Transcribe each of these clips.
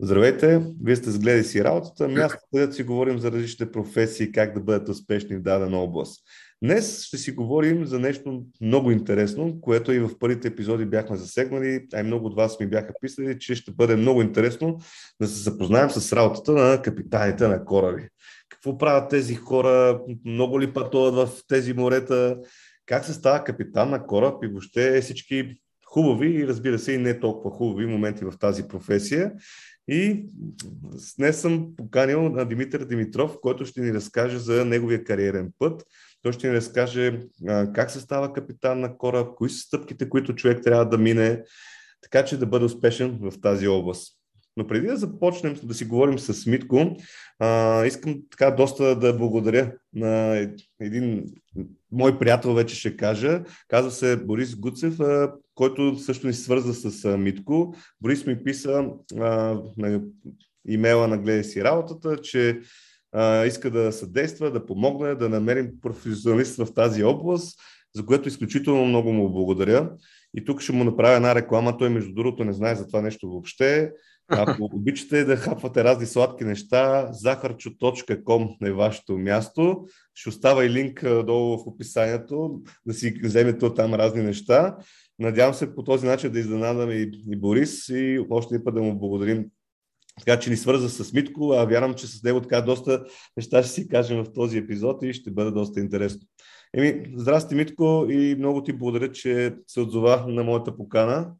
Здравейте, вие сте сгледай си работата, място, където си говорим за различните професии, как да бъдат успешни в дадена област. Днес ще си говорим за нещо много интересно, което и в първите епизоди бяхме засегнали, а и много от вас ми бяха писали, че ще бъде много интересно да се запознаем с работата на капитаните на кораби. Какво правят тези хора, много ли пътуват в тези морета, как се става капитан на кораб и въобще всички хубави и разбира се и не толкова хубави моменти в тази професия. И днес съм поканил на Димитър Димитров, който ще ни разкаже за неговия кариерен път. Той ще ни разкаже как се става капитан на кораб, кои са стъпките, които човек трябва да мине, така че да бъде успешен в тази област. Но преди да започнем да си говорим с Митко, а, искам така доста да благодаря на един мой приятел, вече ще кажа. Казва се Борис Гуцев, а, който също ни свърза с Митко. Борис ми писа а, на имейла на Гледай си работата, че а, иска да съдейства, да помогне, да намерим професионалист в тази област, за което изключително много му благодаря. И тук ще му направя една реклама. Той, между другото, не знае за това нещо въобще. Ако обичате да хапвате разни сладки неща, захарчо.com е вашето място. Ще остава и линк долу в описанието, да си вземете от там разни неща. Надявам се по този начин да изненадаме и, и Борис и още един път да му благодарим така че ни свърза с Митко, а вярвам, че с него така доста неща ще си кажем в този епизод и ще бъде доста интересно. Еми, здрасти, Митко, и много ти благодаря, че се отзова на моята покана.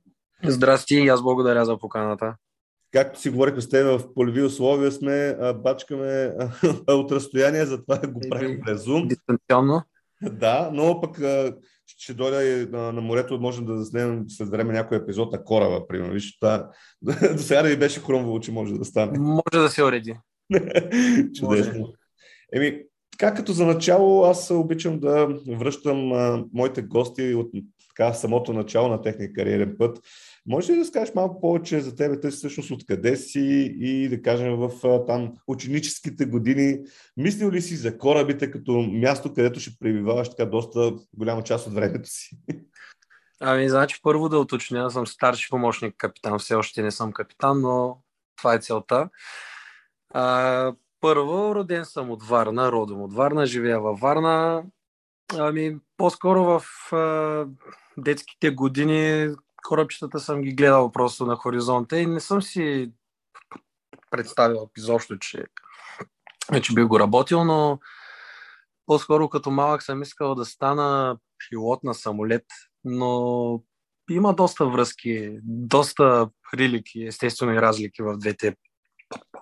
Здрасти, и аз благодаря за поканата както си говорихме с теб, в полеви условия сме, бачкаме от разстояние, затова го правим през Zoom. Дистанционно. Да, но пък ще дойда и на, на морето, можем да заснемем след време някой епизод на кораба, примерно. Виж, това, до сега да ви беше хрумвало, че може да стане. Може да се уреди. Чудесно. Може. Еми, така като за начало, аз обичам да връщам а, моите гости от така, самото начало на техния кариерен път може ли да скажеш малко повече за тебе, те всъщност откъде си и да кажем в там ученическите години, мислил ли си за корабите като място, където ще пребиваваш така доста голяма част от времето си? Ами, значи първо да уточня, съм старши помощник капитан, все още не съм капитан, но това е целта. А, първо, роден съм от Варна, родом от Варна, живея във Варна. Ами, по-скоро в а, детските години корабчетата съм ги гледал просто на хоризонта и не съм си представил изобщо, че вече би го работил, но по-скоро като малък съм искал да стана пилот на самолет, но има доста връзки, доста прилики, естествено и разлики в двете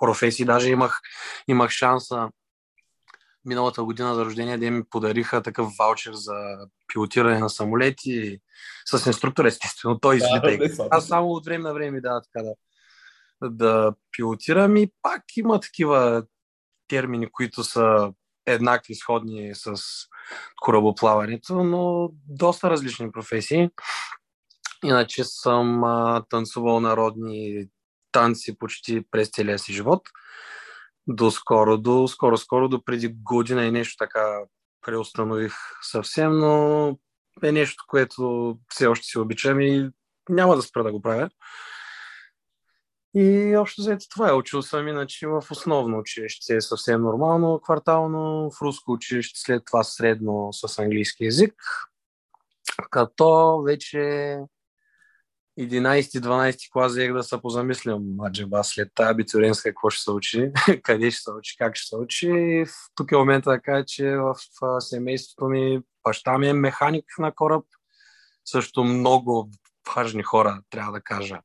професии. Даже имах, имах шанса миналата година за рождение ден ми подариха такъв ваучер за пилотиране на самолети с инструктор, естествено. Той излита. Да, Аз само от време на време да, така да, да пилотирам и пак има такива термини, които са еднакви, сходни с корабоплаването, но доста различни професии. Иначе съм а, танцувал народни танци почти през целия си живот до скоро, до скоро, скоро, до преди година и нещо така преустанових съвсем, но е нещо, което все още си обичам и няма да спра да го правя. И общо взето това е. Учил съм иначе в основно училище е съвсем нормално, квартално, в руско училище, след това средно с английски язик. Като вече 11-12 клас взех да се позамислям, аджеба, след тази абитуриентска какво ще се учи, къде ще се учи, как ще се учи. И тук е момента да кажа, че в семейството ми баща ми е механик на кораб. Също много важни хора, трябва да кажа,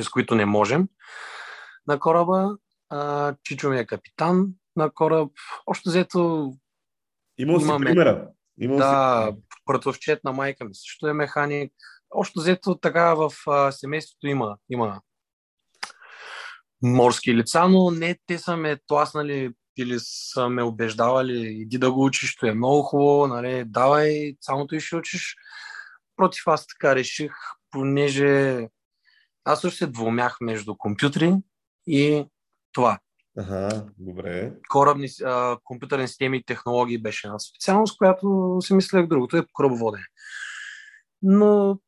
с които не можем на кораба. А, Чичо ми е капитан на кораб. Още взето Имал си примера. Имал да, братовчет на майка ми също е механик общо взето така в а, семейството има, има морски лица, но не те са ме тласнали или са ме убеждавали, иди да го учиш, то е много хубаво, нали, давай, само ти ще учиш. Против аз така реших, понеже аз също се двумях между компютри и това. Ага, добре. Корабни, а, компютърни системи и технологии беше една специалност, която си мислех другото е корабоводене. Но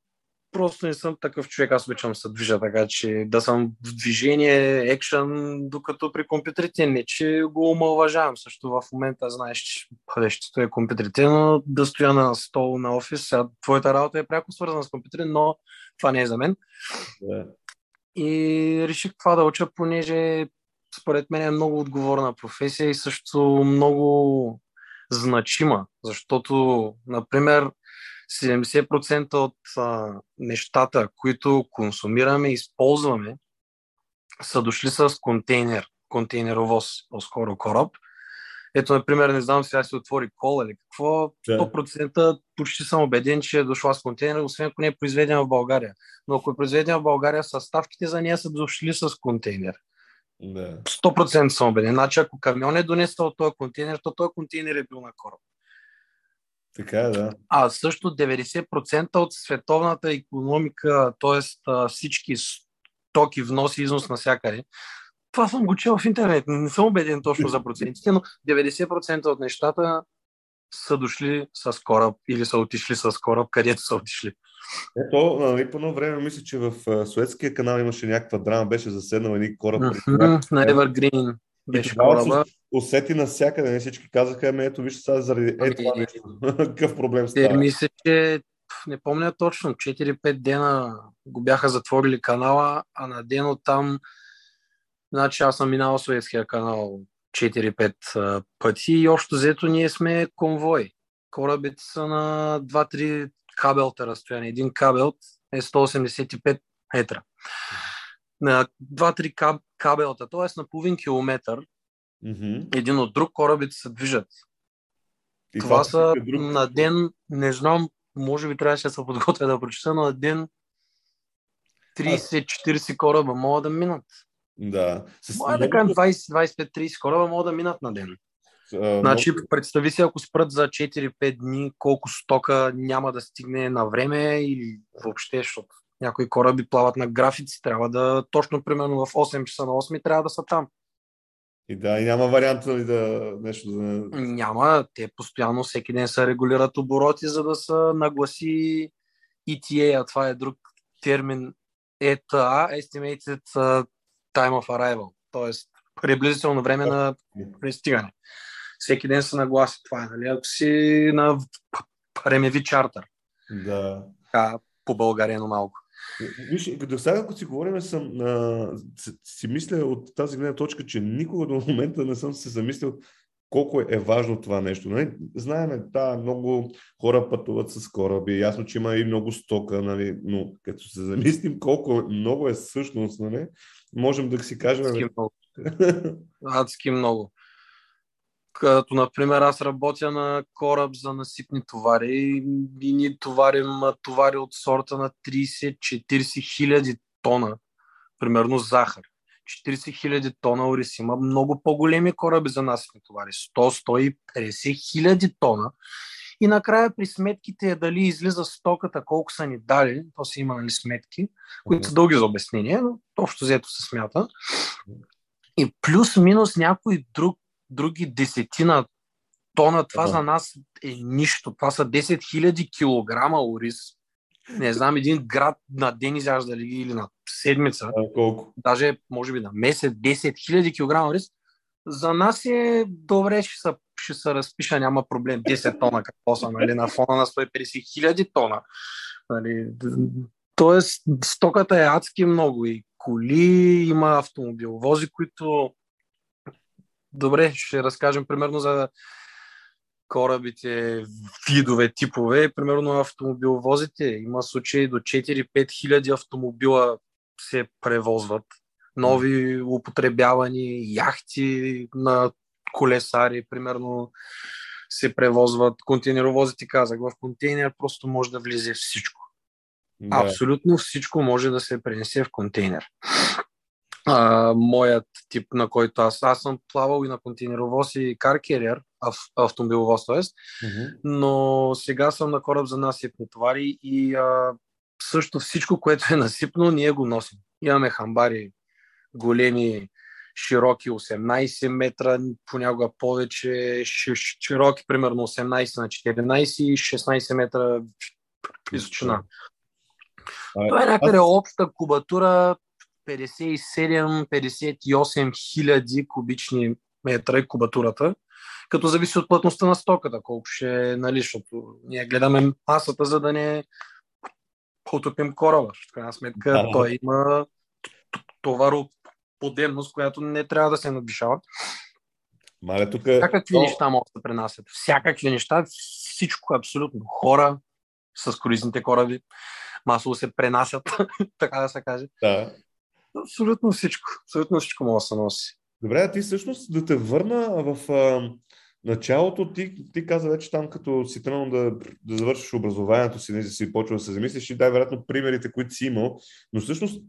просто не съм такъв човек, аз обичам да се движа, така че да съм в движение, екшен, докато при компютрите не, че го омалважавам. Също в момента знаеш, че къде ще стоя компютрите, но да стоя на стол на офис, сега твоята работа е пряко свързана с компютри, но това не е за мен. Да. И реших това да уча, понеже според мен е много отговорна професия и също много значима, защото, например, 70% от а, нещата, които консумираме и използваме, са дошли с контейнер, контейнеровоз, по-скоро кораб. Ето, например, не знам сега си отвори кола или какво, 100% почти съм убеден, че е дошла с контейнер, освен ако не е произведена в България. Но ако е произведена в България, съставките за нея са дошли с контейнер. Да. 100% съм убеден. Значи, ако камион е донесъл този контейнер, то този контейнер е бил на кораб. Така е, да. А също 90% от световната економика, т.е. всички стоки, внос и износ навсякъде, това съм го чел в интернет. Не съм убеден точно за процентите, но 90% от нещата са дошли с кораб или са отишли с кораб, където са отишли. Ето, нали, по едно време мисля, че в Суетския канал имаше някаква драма, беше заседнал един кораб. Uh-huh, на Evergreen беше кораба. Усети навсякъде, не всички казаха, ами ето вижте сега заради е ами, това нещо. Какъв проблем става? Мисля, че не помня точно, 4-5 дена го бяха затворили канала, а на ден от там, значи аз съм минал Суетския канал 4-5 пъти и общо взето ние сме конвой. Корабите са на 2-3 кабелта разстояние. Един кабел е 185 метра. На 2-3 каб, кабелта, т.е. на половин километър, mm-hmm. един от друг корабите се движат. И това, това са друг... на ден, не знам, може би трябваше да се подготвя да прочета, но на ден 30-40 кораба могат да минат. Да. С... Може да кажем 20-25-30 кораба могат да минат на ден. Uh, значи, много... представи си, ако спрат за 4-5 дни, колко стока няма да стигне на време или въобще, защото някои кораби плават на графици, трябва да точно примерно в 8 часа на 8 трябва да са там. И да, и няма вариант нали, да нещо да... Няма, те постоянно всеки ден се регулират обороти, за да са нагласи ETA, а това е друг термин ETA, Estimated Time of Arrival, т.е. приблизително време на пристигане. Всеки ден се нагласи това, нали? Ако си на времеви чартер. Да. Така, по българено малко. Виж, като сега, ако си говорим, съм, а, си мисля от тази гледна точка, че никога до момента не съм се замислил колко е важно това нещо. Нали? Знаеме, да, много хора пътуват с кораби, ясно, че има и много стока, нали? но като се замислим колко много е всъщност, нали? можем да си кажем... Адски много. Адски много. Като, например, аз работя на кораб за насипни товари и ни товарим товари от сорта на 30-40 хиляди тона, примерно захар. 40 хиляди тона ориз. Има много по-големи кораби за насипни товари. 100-150 хиляди тона. И накрая при сметките е дали излиза стоката, колко са ни дали, то си има нали, сметки, които са дълги за обяснение, но общо взето се смята. И плюс-минус някой друг други десетина тона. Това за нас е нищо. Това са 10 000 килограма ориз. Не знам, един град на ден изяждали ги или на седмица. А, колко? Даже, може би на месец, 10 000 килограма ориз. За нас е добре, ще се, ще се разпиша, няма проблем. 10 тона какво са, нали, на фона на 150 хиляди тона. Нали, тоест, стоката е адски много и коли, има автомобиловози, които Добре, ще разкажем примерно за корабите, видове, типове. Примерно автомобиловозите. Има случаи до 4-5 хиляди автомобила се превозват. Нови употребявани яхти на колесари, примерно се превозват. Контейнеровозите, казах, в контейнер просто може да влезе всичко. Да. Абсолютно всичко може да се пренесе в контейнер а, моят тип, на който аз, аз съм плавал и на контейнеровоз и каркериер, ав, автомобиловоз, т.е. Mm-hmm. но сега съм на кораб за насипни товари и а, също всичко, което е насипно, ние го носим. Имаме хамбари големи, широки 18 метра, понякога повече, широки примерно 18 на 14 и 16 метра височина. Това е някъде аз... обща кубатура 57-58 хиляди кубични метра е кубатурата, като зависи от плътността на стоката, колко ще е, нали, защото ние гледаме масата, за да не потопим кораба. В крайна сметка да, той има товароподемност, която не трябва да се надвишава. Мале, тук... Всякакви То... неща могат да пренасят. Всякакви неща, всичко абсолютно. Хора с круизните кораби масово се пренасят, така да се каже. Да. Абсолютно всичко. Абсолютно всичко може да се носи. Добре, а ти всъщност да те върна в а, началото, ти, ти каза вече там, като си тръгнал да, да завършиш образованието си, не си почва да се замислиш и дай вероятно примерите, които си имал, но всъщност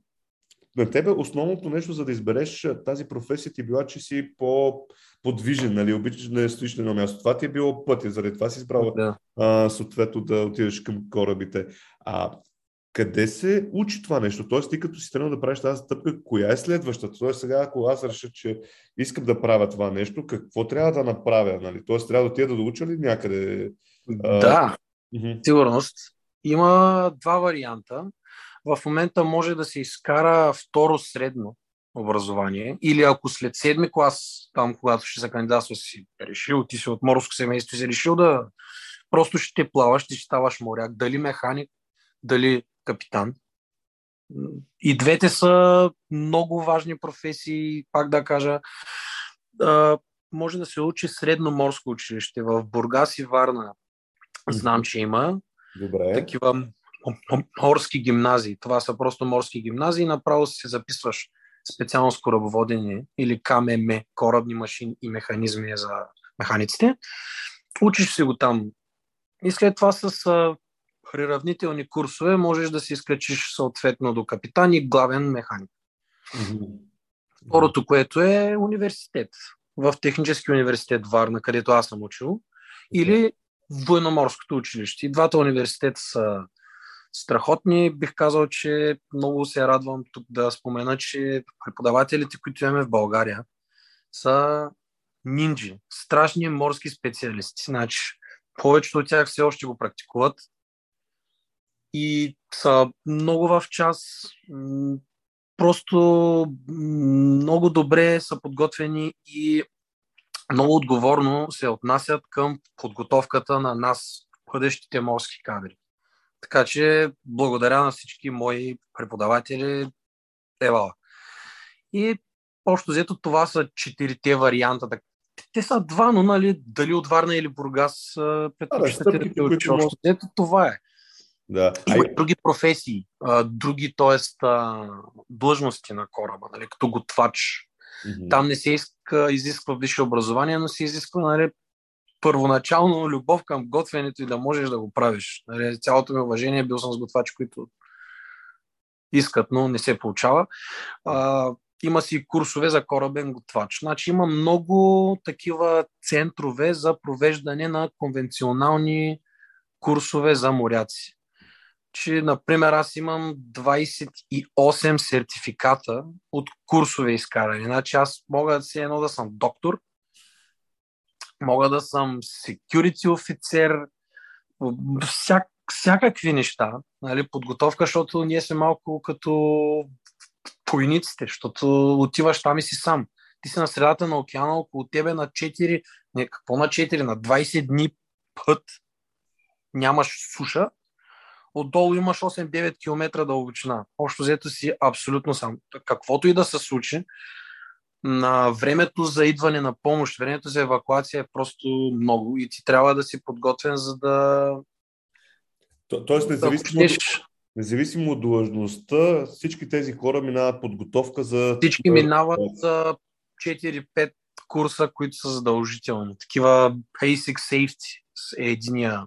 на тебе основното нещо, за да избереш тази професия ти била, че си по-подвижен, нали? обичаш да стоиш на едно място. Това ти е било пътя, заради това си избрал да. а, съответно да отидеш към корабите. А къде се учи това нещо? Тоест, ти като си тръгнал да правиш тази стъпка, коя е следващата? Тоест, сега, ако аз реша, че искам да правя това нещо, какво трябва да направя? Нали? Тоест, трябва да отида да доуча ли някъде? Да, а... сигурност. Има два варианта. В момента може да се изкара второ средно образование или ако след седми клас, там когато ще се кандидатства си решил, ти си от морско семейство и си решил да просто ще плаваш, ти ще ставаш моряк, дали механик, дали капитан. И двете са много важни професии, пак да кажа. А, може да се учи средно морско училище в Бургас и Варна. Знам, че има Добре. такива морски гимназии. Това са просто морски гимназии. Направо се записваш специално с корабоводение или КММ, корабни машини и механизми за механиците. Учиш се го там. И след това с приравнителни курсове можеш да се изкачиш съответно до капитан и главен механик. Mm-hmm. Второто, което е университет. В Технически университет Варна, където аз съм учил, или Военноморското училище. И двата университета са страхотни. Бих казал, че много се радвам тук да спомена, че преподавателите, които имаме в България, са нинджи, страшни морски специалисти. Значи, повечето от тях все още го практикуват и са много в час. Просто много добре са подготвени и много отговорно се отнасят към подготовката на нас, бъдещите морски кадри. Така че благодаря на всички мои преподаватели. Ева. И общо взето това са четирите варианта. Те са два, но нали, дали от Варна или Бургас предпочитате да взето това е. Да. Има и други професии, други, т.е. длъжности на кораба, нали, като готвач. Mm-hmm. Там не се иска, изисква висше образование, но се изисква нали, първоначално любов към готвенето и да можеш да го правиш. Нали, цялото ми уважение, бил съм с готвачи, които искат, но не се получава. А, има си курсове за корабен готвач. Значи има много такива центрове за провеждане на конвенционални курсове за моряци. Че, например, аз имам 28 сертификата от курсове изкарани. Значи аз мога да си едно да съм доктор, мога да съм security офицер, всяк, всякакви неща, нали, подготовка, защото ние сме малко като войниците, защото отиваш там и си сам. Ти си на средата на океана, около тебе на 4, не, какво на 4, на 20 дни път нямаш суша, отдолу имаш 8-9 км дълбочина. Общо взето си абсолютно сам. Каквото и да се случи, на времето за идване на помощ, времето за евакуация е просто много и ти трябва да си подготвен, за да. То, тоест, независимо, да независимо от длъжността, всички тези хора минават подготовка за. Всички минават 4-5 курса, които са задължителни. Такива Basic Safety е единия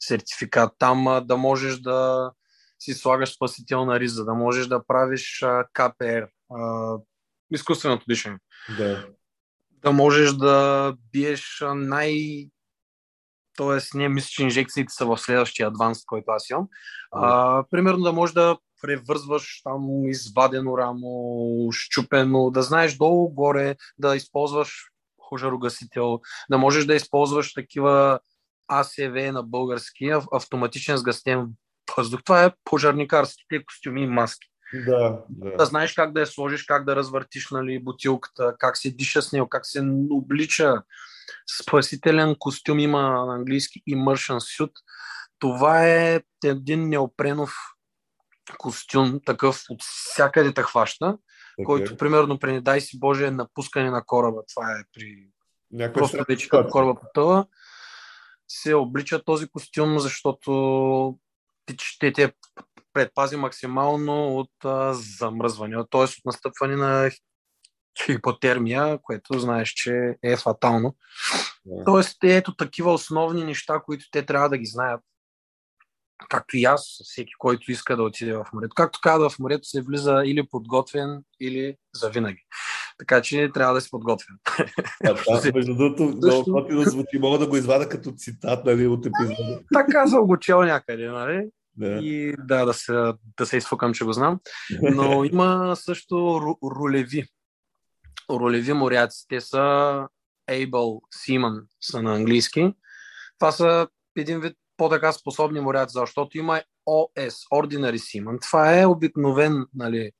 сертификат. Там да можеш да си слагаш спасителна риза, да можеш да правиш КПР, изкуственото дишане. Да. Да можеш да биеш най... Тоест, не мисля, че инжекциите са в следващия адванс, който аз имам. А, примерно да можеш да превързваш там извадено рамо, щупено, да знаеш долу-горе, да използваш пожарогасител, да можеш да използваш такива АСВ на български, автоматичен сгъстен въздух. Това е пожарникарските костюми и маски. Да, да. Да знаеш как да я сложиш, как да развъртиш нали, бутилката, как се диша с него, как се облича. Спасителен костюм има на английски immersion suit. Това е един неопренов костюм, такъв от всякъде те хваща, който е. примерно при не дай си Боже е напускане на кораба. Това е при Някаква просто вече като кораба потъва, се облича този костюм, защото ще те предпази максимално от а, замръзване, т.е. от настъпване на хипотермия, което знаеш, че е фатално. Да. Тоест, ето такива основни неща, които те трябва да ги знаят. Както и аз, всеки, който иска да отиде в морето. Както каза, в морето се влиза или подготвен, или завинаги. Така че трябва да си подготвен. А, да, между другото, много готино звучи. Мога да го извада като цитат нали, от епизода. така съм го чел някъде, нали? Да. И да, да се, да се изфукам, че го знам. Но има също ру- рулеви. Рулеви моряци. Те са able seaman, са на английски. Това са един вид по-така способни моряци, защото има OS, Ordinary Seaman. Това е обикновен нали,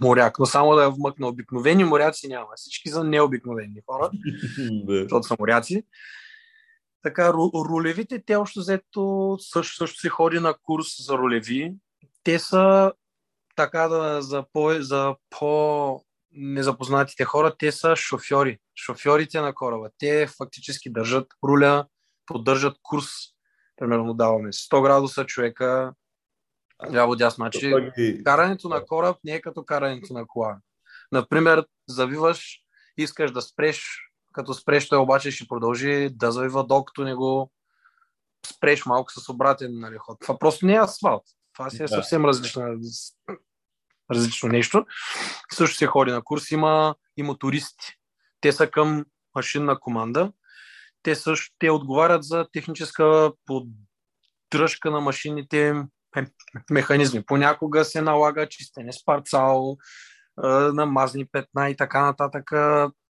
моряк, но само да я вмъкна. Обикновени моряци няма. Всички са необикновени хора защото са моряци. Така, рулевите, те още взето също, също се ходи на курс за рулеви. Те са така да, за, по, за по незапознатите хора, те са шофьори. Шофьорите на кораба. Те фактически държат руля, поддържат курс. Примерно даваме 100 градуса човека ляво дясно. Значи, карането на кораб не е като карането на кола. Например, завиваш, искаш да спреш, като спреш, той обаче ще продължи да завива, докато не го спреш малко с обратен нали, ход. Това просто не е асфалт. Това си е Да. съвсем различна, различно нещо. Също се ходи на курс. Има и мотористи. Те са към машинна команда. Те също те отговарят за техническа поддръжка на машините механизми. Понякога се налага чистене с парцал, а, намазни петна и така нататък.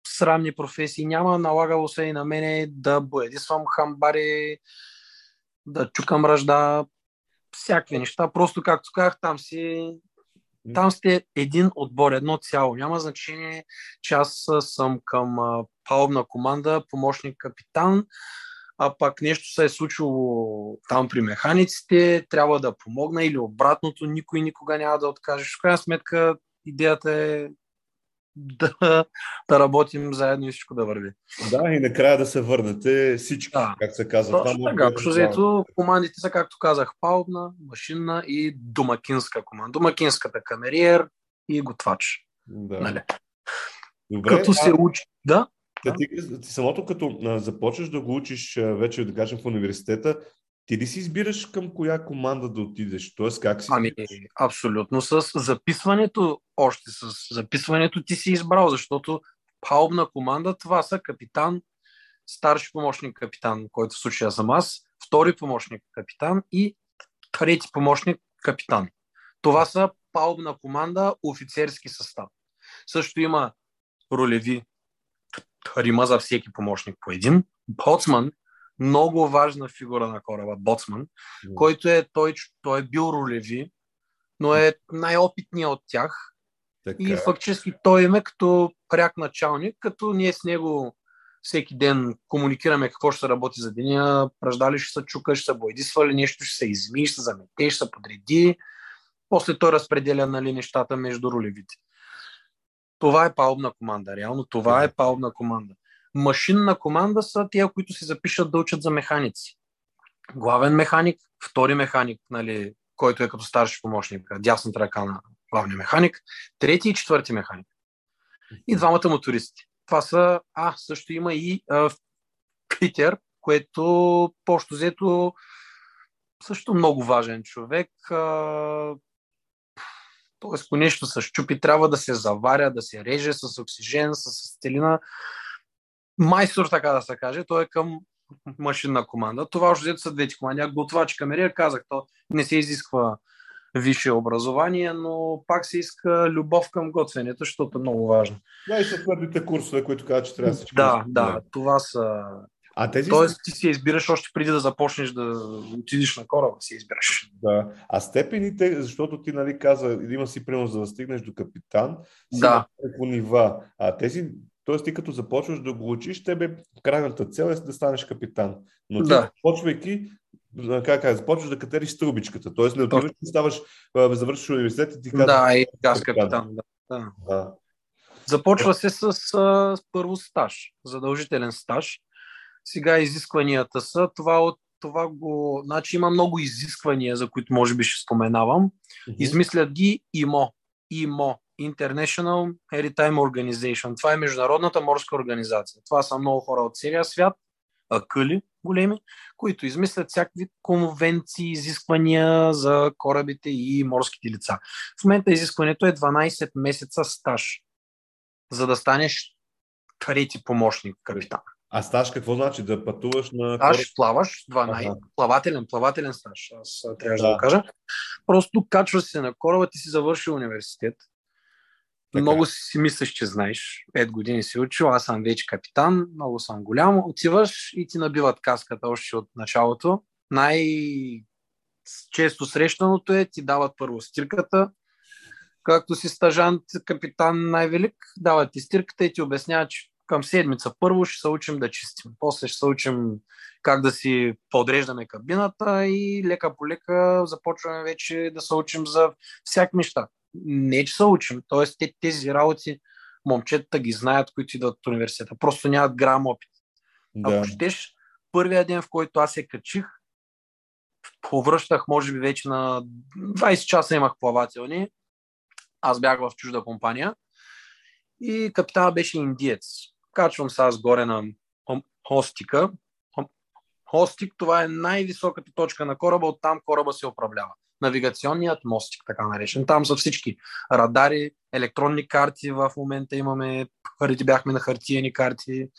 Срамни професии. Няма налагало се и на мене да боядисвам хамбари, да чукам ръжда, всякакви неща. Просто, както казах, там си там сте един отбор, едно цяло. Няма значение, че аз съм към палубна команда, помощник капитан, а пък нещо се е случило там при механиците, трябва да помогна или обратното, никой никога няма да откаже. В крайна сметка идеята е да, да работим заедно и всичко да върви. Да, и накрая да се върнете всички, Да. как се казва. Точно Това така. е Общо взето, командите са, както казах, палубна, машинна и домакинска команда. Домакинската камериер и готвач. Да. Нали? Добре, Като а, се учи. Да, Та ти, ти самото като а, започнеш да го учиш а, вече, да кажем, в университета, ти ли си избираш към коя команда да отидеш? Тоест, как си Ами, абсолютно. С записването, още с записването ти си избрал, защото палубна команда, това са капитан, старши помощник капитан, който в случая съм аз, втори помощник капитан и трети помощник капитан. Това са палубна команда, офицерски състав. Също има ролеви трима за всеки помощник по един. Боцман, много важна фигура на кораба, боцман, който е той, той е бил ролеви, но е най-опитният от тях Така. и фактически той им е като пряк началник, като ние с него всеки ден комуникираме какво ще работи за деня, пръждали ще се чука, ще се бойдисвали, нещо ще се изми, ще се замете, ще се подреди. После той разпределя нали, нещата между ролевите. Това е палубна команда. Реално това е палубна команда. Машинна команда са тия, които се запишат да учат за механици. Главен механик, втори механик, нали, който е като старши помощник, дясната ръка на главния механик, трети и четвърти механик. И двамата мотористи. Това са, а, също има и а, Питер, което по-що взето също много важен човек. А, Тоест, ако нещо се щупи, трябва да се заваря, да се реже с оксижен, с стелина. Майстор, така да се каже, той е към машинна команда. Това още взето са двете команди. А готвач камерия, казах, то не се изисква висше образование, но пак се иска любов към готвенето, защото е много важно. Да, и съответните курсове, които казват, че трябва Да, се да, знаят. това са А тези... Тоест ти си избираш още преди да започнеш да отидеш на кораба, си избираш. Да. А степените, защото ти нали, каза, има си принос за да стигнеш до капитан, си Да. по нива. А тези, т.е. ти като започваш да го учиш, тебе крайната цел е да станеш капитан. Но ти Да. започвайки, а, как кажа, започваш да катериш стълбичката. Т.е. не отиваш да ставаш, а, завършиш университет и ти казваш, Да, и аз капитан. капитан. Да. да. да. Започва се с, с първо стаж, задължителен стаж. Сега изискванията са, това, от, това го, значи има много изисквания, за които може би ще споменавам. Измислят ги ИМО. ИМО. International Maritime Organization. Това е Международната морска организация. Това са много хора от целия свят, акъли големи, които измислят всякакви конвенции, изисквания за корабите и морските лица. В момента изискването е 12 месеца стаж, за да станеш трети помощник капитан. А стаж какво значи? Да пътуваш на? Стаж плаваш, 12, Ага. плавателен, плавателен стаж, аз а, трябваше да. Да. го кажа. Просто качваш се на кораба, ти си завършил университет. Така. Много си си мислиш, че знаеш. Пет години си учил, аз съм вече капитан, много съм голям. Отиваш и ти набиват каската още от началото. Най-често срещаното е, ти дават първо стирката, както си стажант, капитан най-велик, дават ти стирката и ти обясняват, че към седмица първо ще се учим да чистим. После ще се учим как да си подреждаме кабината и лека по лека започваме вече да се учим за всяк неща. Не, че се учим, т.е. тези работи момчетата ги знаят, които идват от университета. Просто нямат грам опит. Да. Ако щеш, първия ден, в който аз се качих, повръщах, може би вече на 20 часа имах плавателни. Аз бях в чужда компания и капитана беше индиец. Качвам се аз горе на хостика. Хостик, това е най-високата точка на кораба, оттам кораба се управлява. Навигационният мостик, така наречен. Там са всички радари, електронни карти в момента имаме, преди бяхме на хартиени карти,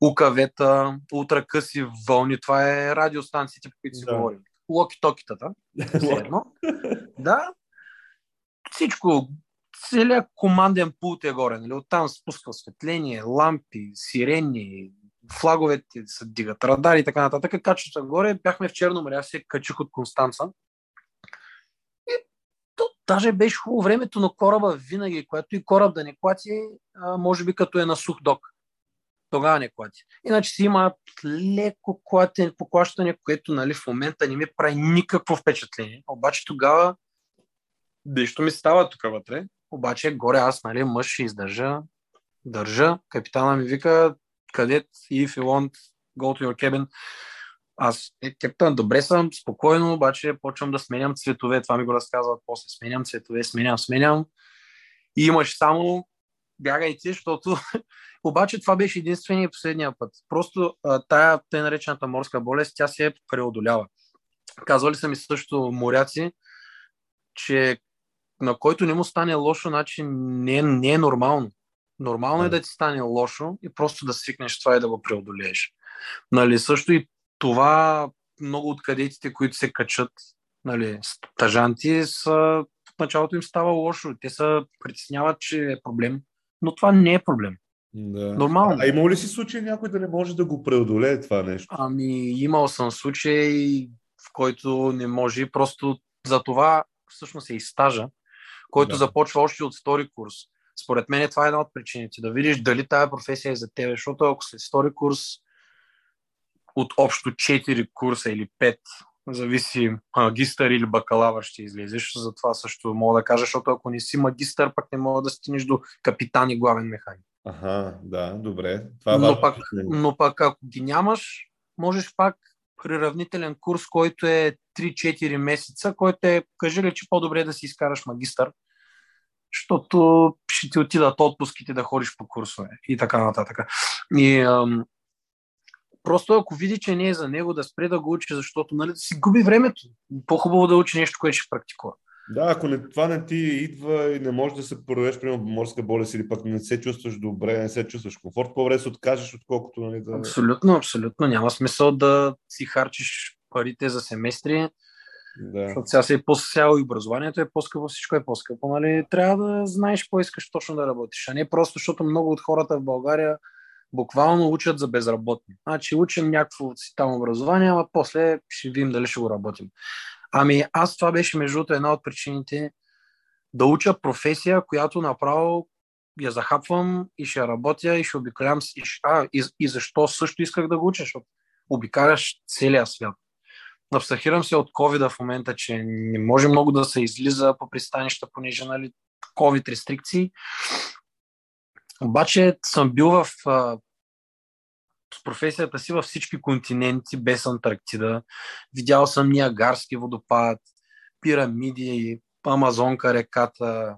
УКВ-та, ултракъси вълни, това е радиостанциите, по които си Да. говорим. Локи-токитата. Да, всичко, целият команден пулт е горе. Нали? Оттам спуска осветление, лампи, сирени, флаговете се дигат, радари и така нататък. Качвам се горе, бяхме в Черно море, аз се качих от Констанца. И то даже беше хубаво времето на кораба винаги, което и кораб да не клати, може би като е на сух док. Тогава не клати. Иначе си има леко клатене, поклащане, което нали, в момента не ми прави никакво впечатление. Обаче тогава нещо ми става тук вътре. Обаче горе аз, нали, мъж ще издържа, държа. Капитана ми вика, кадет, if you want, go to your cabin. Аз, е, капитан, добре съм, спокойно, обаче почвам да сменям цветове. Това ми го разказват после. Сменям цветове, сменям, сменям. И имаш само бягайте, защото обаче това беше единствения и последния път. Просто а, тая те наречената морска болест, тя се преодолява. Казвали са ми също моряци, че на който не му стане лошо, значи не, е- не е нормално. Нормално е да ти стане лошо и просто да свикнеш това и да го преодолееш. Нали, също и това много от кадетите, които се качат, нали, стажанти, са, в началото им става лошо. Те се притесняват, че е проблем, но това не е проблем. Да. Нормално. А, има ли си случай някой да не може да го преодолее това нещо? Ами, имал съм случай, в който не може. Просто за това всъщност е и стажа, който Да. започва още от втори курс. Според мен това е една от причините. Да видиш дали тая професия е за теб, защото ако след втори курс от общо 4 курса или 5, зависи магистър или бакалавър ще излезеш, за това също мога да кажа, защото ако не си магистър, пък не мога да стигнеш до капитан и главен механик. Аха, да, добре. Това е Но важно уточнение. но пък ако ги нямаш, можеш пак приравнителен курс, който е 3-4 месеца, който е, кажи ли, че по-добре е да си изкараш магистър, защото ще ти отидат отпуските да ходиш по курсове и така нататък. И ам, просто ако види, че не е за него, да спре да го учи, защото нали, си губи времето. По-хубаво да учи нещо, което ще практикува. Да, ако не, това не ти идва и не можеш да се проведеш, примерно, морска болест или пък не се чувстваш добре, не се чувстваш комфорт, по-добре се откажеш, отколкото нали, да... Абсолютно, абсолютно. Няма смисъл да си харчиш парите за семестри, да. Защото сега се е по-сяло и образованието е по-скъпо, всичко е по-скъпо. Нали? Трябва да знаеш какво искаш точно да работиш, а не просто защото много от хората в България буквално учат за безработни. Значи учим някакво си там образование, ама после ще видим дали ще го работим. Ами аз това беше между другото една от причините да уча професия, която направо я захапвам и ще работя и ще обикалям. И, а, и, и защо също исках да го уча, защото обикаляш целия свят. Абстрахирам се от COVID в момента, че не може много да се излиза по пристанища, понеже нали, COVID рестрикции. Обаче съм бил в а, професията си във всички континенти без Антарктида. Видял съм Ниагарски водопад, пирамиди, Амазонка реката,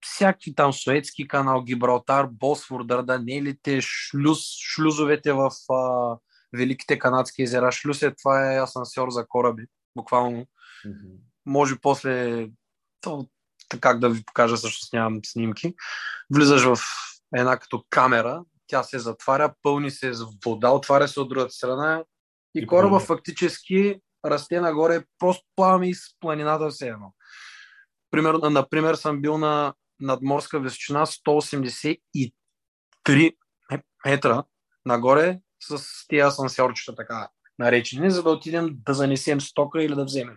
всякакви там Суетски канал, Гибралтар, Босфор, Дарданелите, шлюз, шлюзовете в а, Великите канадски езера. Шлюз е, това е асансьор за кораби, буквално. Mm-hmm. Може после, то, как да ви покажа, също нямам снимки. Влизаш в една като камера, тя се затваря, пълни се с вода, отваря се от другата страна и, и кораба фактически расте нагоре, просто плаваме из планината все едно. Примерно, например, съм бил на надморска височина 183 метра нагоре с тия асансьорчета, така наречени, за да отидем да занесем стока или да вземем.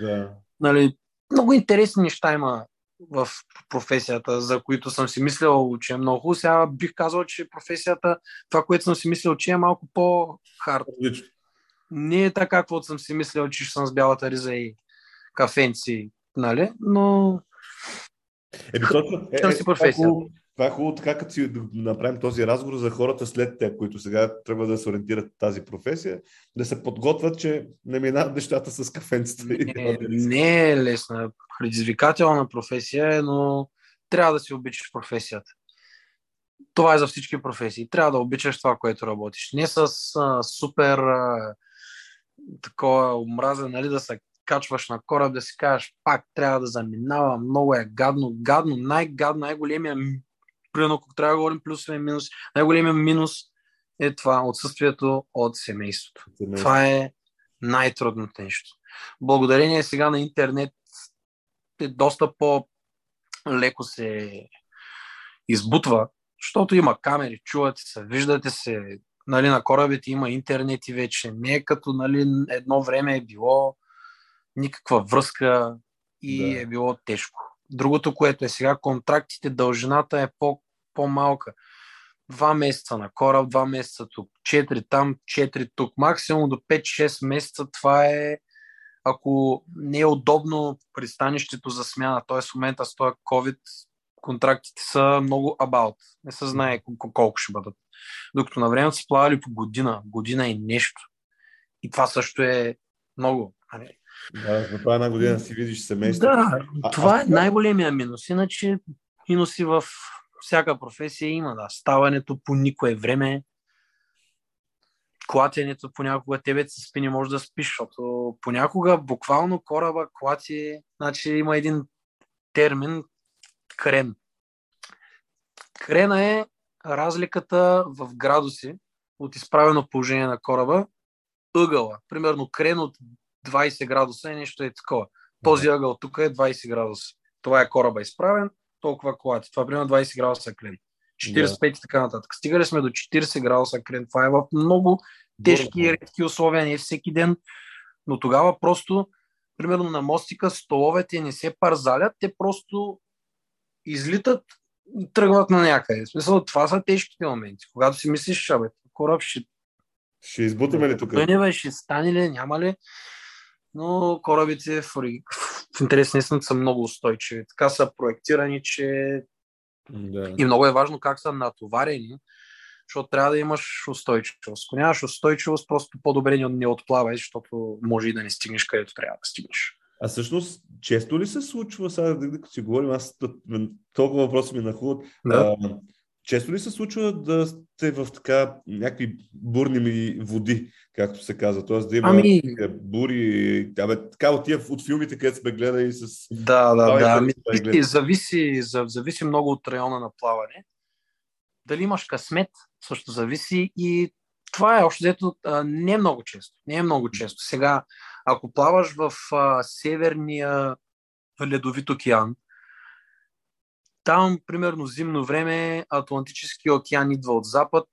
Да. Нали, много интересни неща има в професията, за които съм си мислил, че е много хубаво. Сега бих казал, че професията, това, което съм си мислил, че е малко по-хард. Не е така, каквото съм си мислил, че ще съм с бялата риза и кафенци, нали? Но Еми, точно, е, е, си професия. Това е хубаво така, като си направим този разговор за хората след те, които сега трябва да се ориентират в тази професия, да се подготвят, че не минават нещата с кафенцата. Не, не е лесна. Предизвикателна професия е, но трябва да си обичаш професията. Това е за всички професии. Трябва да обичаш това, което работиш. Не с а, супер а, такова омраза, нали, да се качваш на кораб, да си кажеш, пак трябва да заминавам, много е гадно, гадно, най-гадно, най-големия, примерно ако трябва да говорим плюсове и минус, най-големия минус е това отсъствието от семейството. Семейство. Това е най-трудното нещо. Благодарение сега на интернет е доста по-леко се избутва, защото има камери, чувате се, виждате се, нали, на корабите има интернет и вече. Не е като нали, едно време е било никаква връзка и да. е било тежко. Другото, което е сега, контрактите, дължината е по, по-малка. Два месеца на кораб, два месеца тук, четири там, четири тук. Максимум до 5-6 месеца това е ако не е удобно пристанището за смяна, т.е. в момента с този COVID контрактите са много about. Не се знае колко ще бъдат. Докато на времето са плавали по година, година и нещо. И това също е много. Да, за това една година си видиш семейство. Да, това а, е най-големия минус. Иначе минуси в всяка професия има. Да. Ставането по никое време, клатенето понякога тебе се спи, не може да спиш, защото понякога буквално кораба клати, значи има един термин крен. Крена е разликата в градуси от изправено положение на кораба, ъгъла. Примерно крен от 20 градуса и нещо е такова. Този ъгъл тук е 20 градуса. Това е кораба изправен, толкова колата. Това е примерно 20 градуса крен. 45 yeah. и така нататък. Стигали сме до 40 градуса крен. Това е в много тежки и редки условия, не всеки ден. Но тогава просто, примерно на мостика, столовете не се парзалят, те просто излитат и тръгват на някъде. В смисъл, това са тежките моменти. Когато си мислиш, че кораб ще... Ще избутаме ли тук? Не, ще стане ли, няма ли? Но корабите в, в интерес на са много устойчиви. Така са проектирани, че да. и много е важно как са натоварени, защото трябва да имаш устойчивост. Ако нямаш устойчивост, просто по-добре не отплавай, защото може и да не стигнеш където трябва да стигнеш. А всъщност, често ли се случва, сега като си говорим, аз толкова въпроси ми нахлуват, да. Често ли се случва да сте в така някакви бурни води, както се казва? Тоест да има ами... бури, абе, така от тия от филмите, където сме гледали с... Да, да, да. Ами, зависи, зависи много от района на плаване. Дали имаш късмет, също зависи и това е още дето не е много често. Не е много често. Сега, ако плаваш в а, северния ледовит океан, там, примерно, зимно време, Атлантически океан идва от запад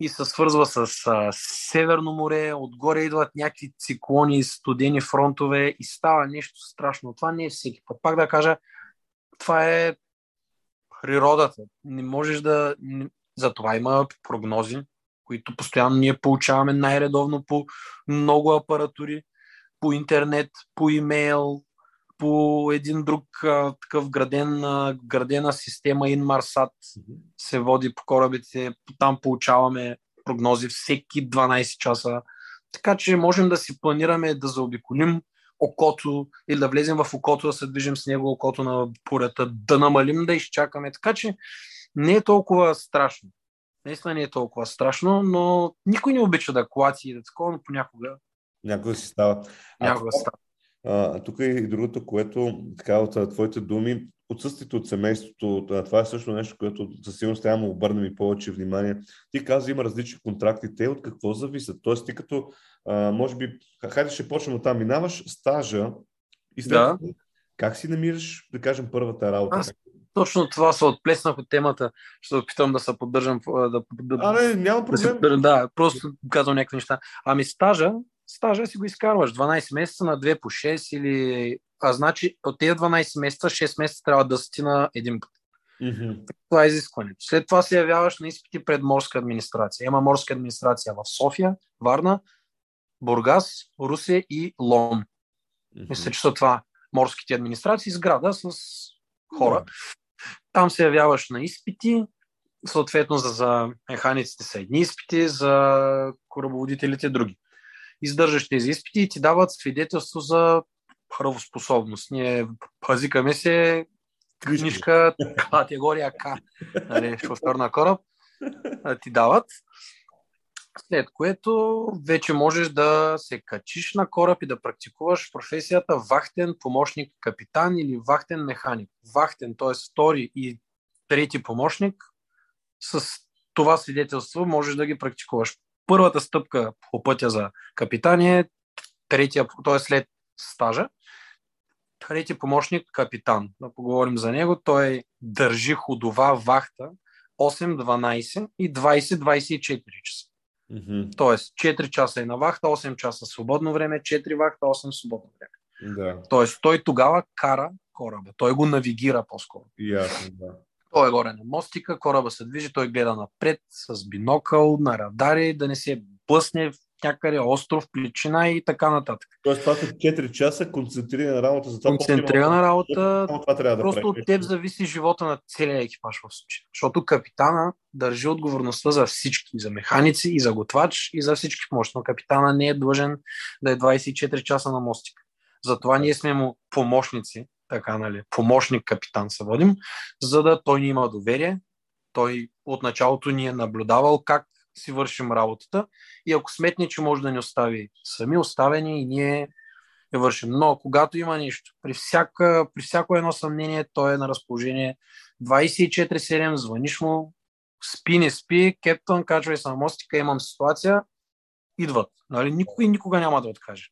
и се свързва с а, Северно море, отгоре идват някакви циклони, студени фронтове и става нещо страшно. Това не е всеки път. Пак да кажа, това е природата. Не можеш да... Затова има прогнози, които постоянно ние получаваме най-редовно по много апаратури, по интернет, по имейл, по един друг а, такъв граден, а, градена система Inmarsat се води по корабите. Там получаваме прогнози всеки 12 часа. Така че можем да си планираме да заобиколим окото или да влезем в окото, да се движим с него окото на порята, да намалим, да изчакаме. Така че не е толкова страшно. Наистина не е толкова страшно, но никой не обича да клати и да такова, но понякога. Някога си става. Някога а, става. А, тук е и другото, което така от твоите думи, отсъствието от семейството, това е също нещо, което със сигурност трябва да му обърнем и повече внимание. Ти каза, има различни контракти. Те от какво зависят? Тоест, ти като, а, може би, хайде ще почнем от там, минаваш стажа и след Да. как си намираш, да кажем, първата работа? Аз точно това се отплеснах от темата. Ще опитам да се поддържам. Да, да, А, не, няма да, проблем. да, просто казвам някакви неща. Ами стажа, стажа си го изкарваш 12 месеца на 2 по 6 или... А значи от тези 12 месеца, 6 месеца трябва да си на един път. Мгм. Това е изискването. След това се явяваш на изпити пред морска администрация. Има морска администрация в София, Варна, Бургас, Русе и Лом. Мгм. Мисля, че са това морските администрации, сграда с хора. Да. Там се явяваш на изпити, съответно за, за механиците са едни изпити, за корабоводителите други. Издържаш тези изпити и ти дават свидетелство за правоспособност. Ние пазикаме се книжка категория К, нали, шофьор на кораб, ти дават. След което вече можеш да се качиш на кораб и да практикуваш професията вахтен помощник капитан или вахтен механик. Вахтен, т.е. втори и трети помощник, с това свидетелство можеш да ги практикуваш. Първата стъпка по пътя за капитан е третия, т.е. след стажа, трети помощник капитан. Да поговорим за него. Той държи ходова вахта 8, 12 и 20, 24 часа. Мгм. Тоест 4 часа е на вахта, 8 часа свободно време, 4 вахта, 8 свободно време. Да, Тоест той тогава кара кораба. Той го навигира по-скоро. ясно, да. Той е горе на мостика, кораба се движи, той гледа напред с бинокъл, на радари, да не се блъсне в някъде остров, плечина и така нататък. Тоест, това са 4 часа концентрирана работа за това. Концентрирана работа, това трябва да Просто от теб зависи живота на целия екипаж в случая. Защото капитана държи отговорността за всички, за механици, и за готвач, и за всички помощи. Но капитана не е длъжен да е 24 часа на мостика. Затова ние сме му помощници, така нали, помощник капитан се водим, за да той ни има доверие. Той от началото ни е наблюдавал как си вършим работата и ако сметне, че може да ни остави сами оставени и ние я вършим. Но когато има нещо, при, всяка, при всяко едно съмнение, той е на разположение 24-7, звъниш му, спи, не спи, кептън, качвай се на мостика, имам ситуация, идват. Нали? Никой никога няма да откаже.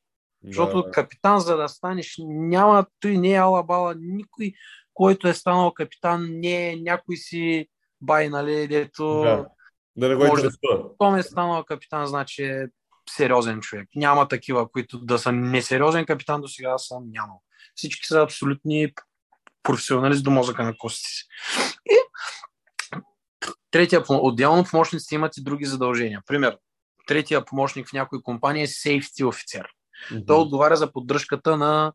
Защото Да. капитан, за да станеш, няма, той не е ала-бала, никой, който е станал капитан, не е някой си бай, нали, дето Да. Да не го Може. Том е станал капитан, значи е сериозен човек. Няма такива, които да са несериозен капитан до сега съм нямал. Всички са абсолютни професионалист до мозъка на костите си. И третия, отделно помощниците имат и други задължения. Пример, третия помощник в някои компании е сейфти офицер. Мгм. Той отговаря за поддръжката на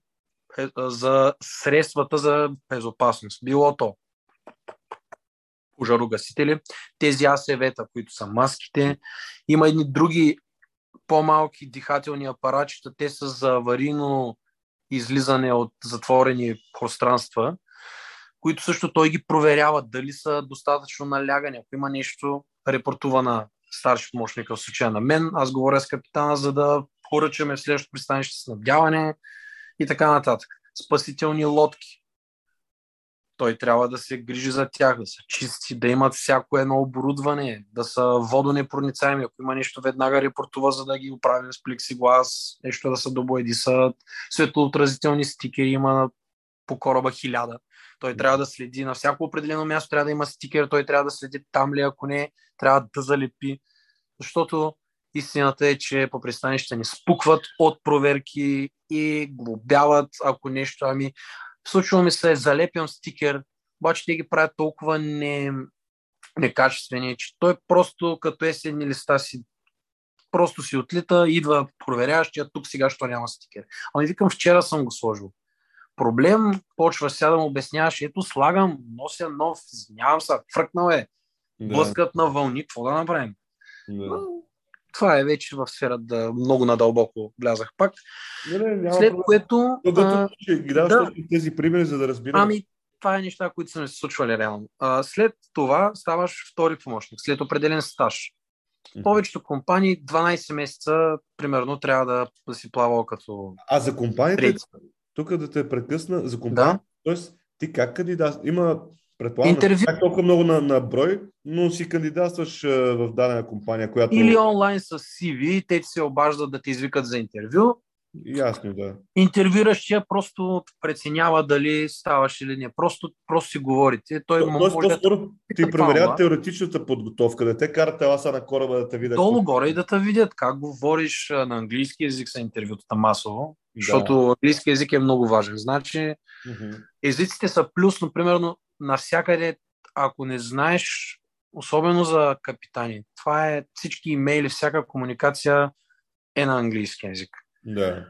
е, за средствата за безопасност. Било то пожарогасители, тези АСВ-та, които са маските. Има едни други по-малки дихателни апаратчета, те са за аварийно излизане от затворени пространства, които също той ги проверява дали са достатъчно налягани. Ако има нещо, репортува на старши помощника, в случая на мен. Аз говоря с капитана, за да поръчаме следващото пристанище снабдяване и така нататък. Спасителни лодки. Той трябва да се грижи за тях, да са чисти, да имат всяко едно оборудване, да са водонепроницаеми. Ако има нещо, веднага репортува, за да ги оправим с плексиглас, нещо да са добоеди са светлоотразителни стикери, има по кораба хиляда. Той трябва да следи на всяко определено място, трябва да има стикер, той трябва да следи там ли, ако не, трябва да залепи. Защото истината е, че по пристанища ни спукват от проверки и глобяват, ако нещо, ами случва ми се, залепям стикер, обаче те ги правят толкова не, некачествени, че той просто като есенни листа си просто си отлита, идва проверяващия, тук сега що няма стикер. Ами викам, вчера съм го сложил. Проблем, почва сега да му обясняваш, ето слагам, нося нов, извинявам се, фръкнал е, да. блъскат на вълни, какво да направим? Да. Това е вече в сферата да много надълбоко влязах пак. Не, не, няма След проблем. което... а, ги да, тези примери, за да разбирам. Ами, това е неща, които са ми се случвали реално. А, след това ставаш втори помощник, след определен стаж. В повечето компании 12 месеца, примерно, трябва да, да си плавал като... А за компанията, тук да те прекъсна, за компания, да? т.е. ти как кандидат? Има, предполагам, Интервю... как толкова много на, на брой, но си кандидатстваш в дадена компания, която... Или онлайн с CV, те ти се обаждат да те извикат за интервю, Ясно, да. Интервюращия просто преценява дали ставаш или не. Просто, просто си говорите. Той То, може по-скоро да... ти проверяват теоретичната подготовка, да те карат теласа на кораба да те видят. Долу горе и да те видят как говориш на английски язик са интервютата масово, да. защото английски язик е много важен. Значи mm-hmm. езиците са плюс, но примерно навсякъде, ако не знаеш, особено за капитани, това е всички имейли, всяка комуникация е на английски язик. Да.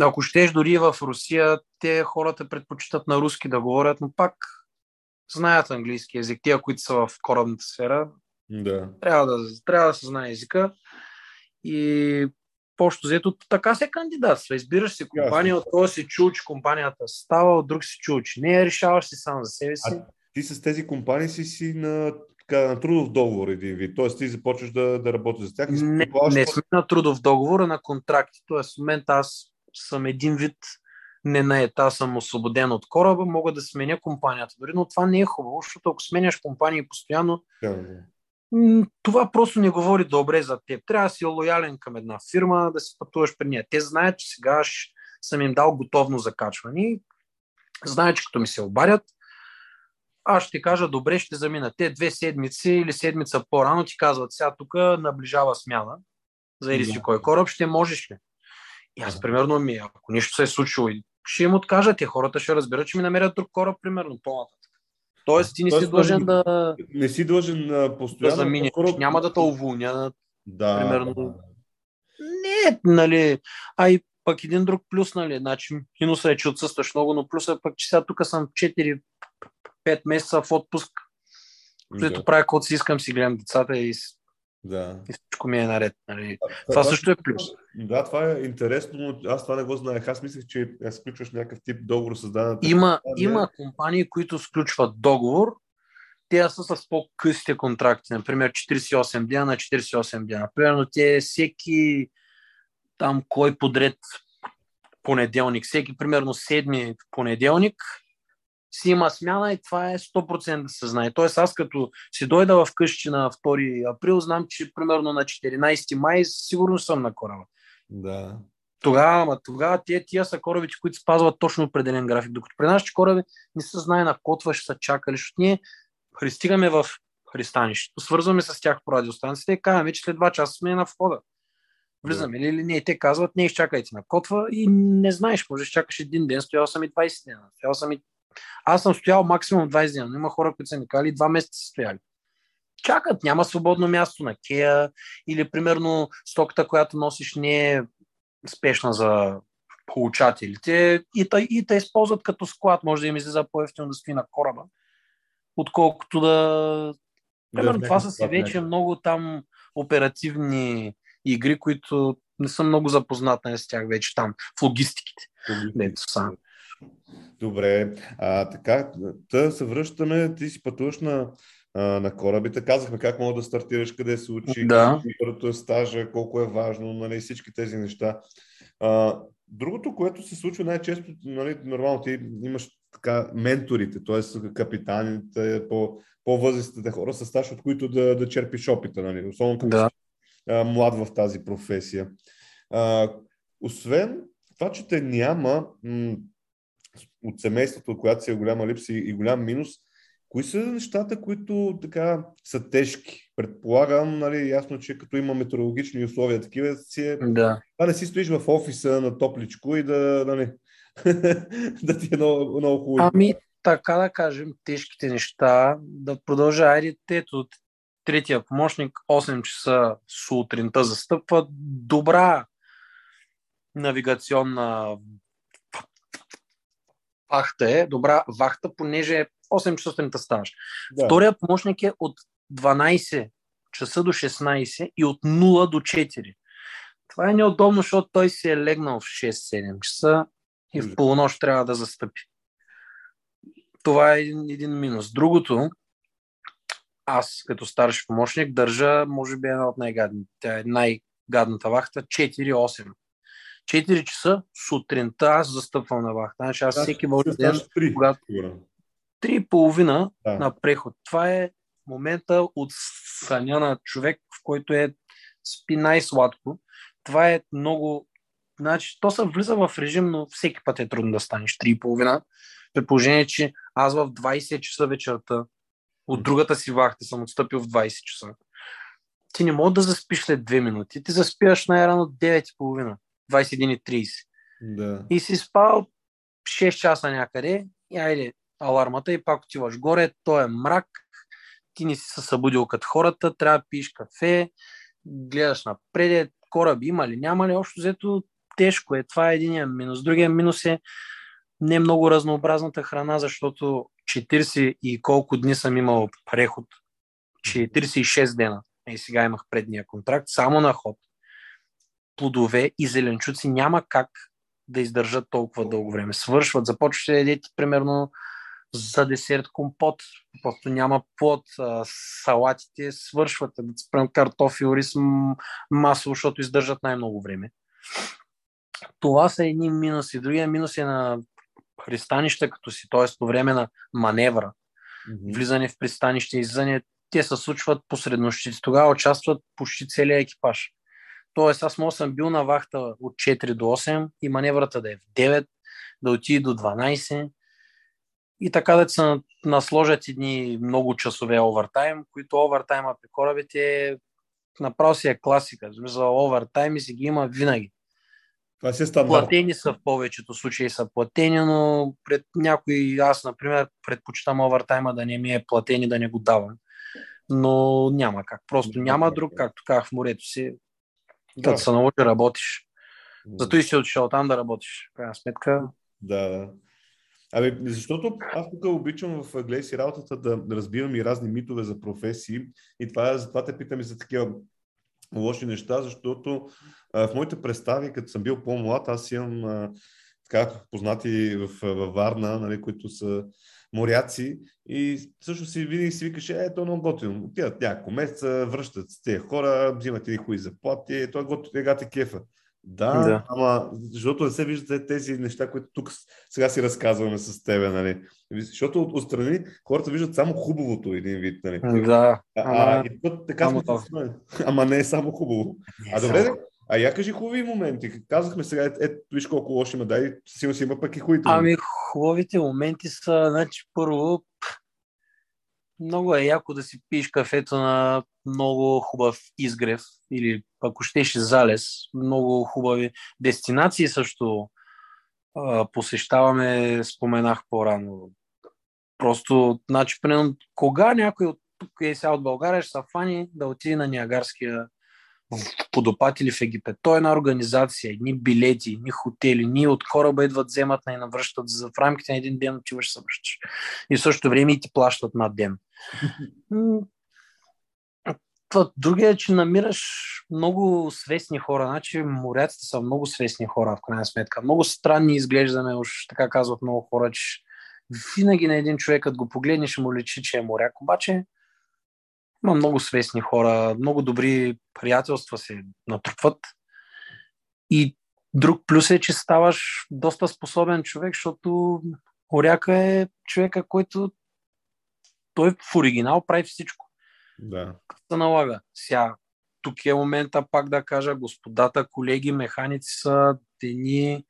Ако щеш дори в Русия, те хората предпочитат на руски да говорят, но пак знаят английски язик. Тия, които са в корабната сфера, да. трябва, да, трябва да се знае езика. И пощо взето така се кандидатства. Избираш си компания, от този си чул, че компанията става, от друг си чул, че не е, решаваш си сам за себе си. А ти с тези компании си си на така, на трудов договор един вид. Тоест ти започваш да, да работиш за тях. И не, не сме на трудов договор, а на контракти. Тоест в момента аз съм един вид не на ета, съм освободен от кораба, мога да сменя компанията. Дори, но това не е хубаво, защото ако сменяш компании постоянно, да. Това просто не говори добре за теб. Трябва да си лоялен към една фирма, да си пътуваш при нея. Те знаят, че сега съм им дал готовно закачване. Знаят, че като ми се обадят, аз ще кажа, добре, ще замина. Те две седмици или седмица по-рано ти казват, сега тук наближава смяна за или си кой кораб, ще можеш ли? И аз, примерно, ми, ако нещо се е случило, ще им откажат и хората ще разберат, че ми намерят друг кораб, примерно, по-нататък. Тоест, ти не си длъжен да... Не си длъжен постоянно. Да заминеш. Кораб... Няма да те уволня. Да. Примерно. Не, нали. А и пък един друг плюс, нали. Значи, минуса е, че отсъстваш много, но плюса е пък, че сега тук съм 4 5 месеца в отпуск, където да. правя каквото си искам, си гледам децата и, да. и всичко ми е наред. Нали. А, това, това също е плюс. Да, това е интересно, но аз това не го знаех. Аз мислех, че сключваш някакъв тип договор с дадената. Има, има компании, които сключват договор, те са с по-късите контракти, например 48 дена на 48 дена. Примерно те всеки там кой подред понеделник, всеки примерно седми понеделник си има смяна и това е 100% да се знае. Тоест аз като си дойда в къщи на 2 април, знам, че примерно на 14 май сигурно съм на кораба. Да. Тогава, ама тогава тия, тия са корабите, които спазват точно определен график. Докато при нашите кораби не се знае на котва, ще са чакали, защото ние пристигаме в пристанището, свързваме с тях по радиостанцията и казваме, че след 2 часа сме на входа. Влизаме ли или не? Те казват, не изчакайте на котва и не знаеш, може да чакаш един ден, стоял съм и 20 дена, стоял съм и аз съм стоял максимум 20 дни, но има хора, които са ми казали два месеца са стояли. Чакат, няма свободно място на Кея или примерно стоката, която носиш не е спешна за получателите и те, и те използват като склад. Може да им излиза по-ефтино да стои на кораба, отколкото да... Примерно да, това са си вече много там оперативни игри, които не съм много запознат с тях вече там, в логистиките. Логистиките. Добре, а, така, да се връщаме, ти си пътуваш на, на корабите, казахме как мога да стартираш, къде се учи, да. първото е стажа, колко е важно, нали, всички тези неща. А, другото, което се случва най-често, нали, нормално ти имаш така менторите, т.е. капитаните, по, по-възрастните хора с стаж, от които да, да черпиш опита, нали, особено като да. а, млад в тази професия. А, освен това, че те няма, м- от семейството, от която си е голяма липса и голям минус, кои са нещата, които така са тежки? Предполагам, нали, ясно, че като има метеорологични условия такива, си е... да. това не си стоиш в офиса на топличко и да, нали, да ти е много, много хубаво. Ами, така да кажем, тежките неща, да продължа, айде, ето, третия помощник, 8 часа сутринта застъпва, добра навигационна вахта е, добра вахта, понеже 8 часа сутринта ставаш. Да. Втория помощник е от 12 часа до 16 и от 0 до 4. Това е неудобно, защото той си е легнал в 6-7 часа и в полунощ трябва да застъпи. Това е един, един минус. Другото, аз като старши помощник държа, може би една от най-гадните. Най-гадната вахта, 4-8. 4 часа сутринта аз застъпвам на вахта. Значи аз всеки може ден, когато... Три и половина да. на преход. Това е момента от съня на човек, в който е спи най-сладко. Това е много... Значи, то се влиза в режим, но всеки път е трудно да станеш три и половина. При положение, че аз в 20 часа вечерта от другата си вахта съм отстъпил в 20 часа. Ти не мога да заспиш след 2 минути. Ти заспиваш най-рано 9.30, 21.30. Да. И си спал 6 часа някъде и айде алармата и пак отиваш горе, то е мрак, ти не си се събудил като хората, трябва да пиеш кафе, гледаш напред, кораби има ли, няма ли, общо взето тежко е. Това е единия минус. Другия минус е не много разнообразната храна, защото 40 и колко дни съм имал преход. 46 дена. И сега имах предния контракт. Само на ход. Плодове и зеленчуци няма как да издържат толкова дълго време. Свършват, започвате да ядете примерно за десерт компот. Просто няма плод. Салатите свършват. Да картофи, рис, масло, защото издържат най-много време. Това са едни минуси. Другия минус е на пристанища като си, т.е. по време на маневра, mm-hmm. влизане в пристанище, излизане, те се случват посред нощите. Тогава участват почти целият екипаж. Тоест, аз мога съм бил на вахта от 4 до 8 и маневрата да е в 9, да отиде до 12 и така да се насложат едни много часове овертайм, които овертайма при корабите е направо си е класика. За овертайми си ги има винаги. Това си е стандарт. Платени са в повечето случаи са платени, но пред някои, аз, например, предпочитам овертайма да не ми е платени, да не го давам. Но няма как. Просто няма друг, както казах в морето си. Да. Като се научи, работиш. Зато и си отишъл там да работиш. Крайна сметка. Да, да. Абе, защото аз тук обичам в гледай си работата да разбирам и разни митове за професии и това, затова те питам и за такива лоши неща, защото а, в моите представи, като съм бил по-млад, аз имам а, така, познати в, във Варна, нали, които са моряци и също си винаги си викаше, е, то е много готино. Отиват няколко месеца, връщат с тези хора, взимат и хуи заплати, то е готино, тега те кефа. Да, да, ама защото не се виждат тези неща, които тук сега си разказваме с тебе, нали? Защото от, отстрани хората виждат само хубавото един вид, нали? Да. А, а, и път, така сме, ама не е само хубаво. Не е а добре, само... а я кажи хубави моменти. Казахме сега, ето, ет, виж колко лоши има, дай, сигурно си има пък и хубавите. Ами хубавите моменти са, значи първо, много е яко да си пиеш кафето на много хубав изгрев или ако щеше залез. Много хубави дестинации също а, посещаваме, споменах по-рано. Просто, значи, примерно, кога някой от тук е сега от България ще се фани да отиде на Ниагарския водопад или в Египет. Той е една организация, едни билети, едни хотели, ние от кораба идват, вземат и навръщат. За в рамките на един ден отиваш се връщаш. И в същото време и ти плащат на ден. Другия е, че намираш много свестни хора. Значи моряците са много свестни хора, в крайна сметка. Много странни изглеждаме, уж така казват много хора, че винаги на един човек, като го погледнеш, му личи, че е моряк. Обаче има много свестни хора, много добри приятелства се натрупват. И друг плюс е, че ставаш доста способен човек, защото моряка е човека, който той в оригинал прави всичко. Да. Се налага. Сега, тук е момента пак да кажа, господата, колеги, механици са тени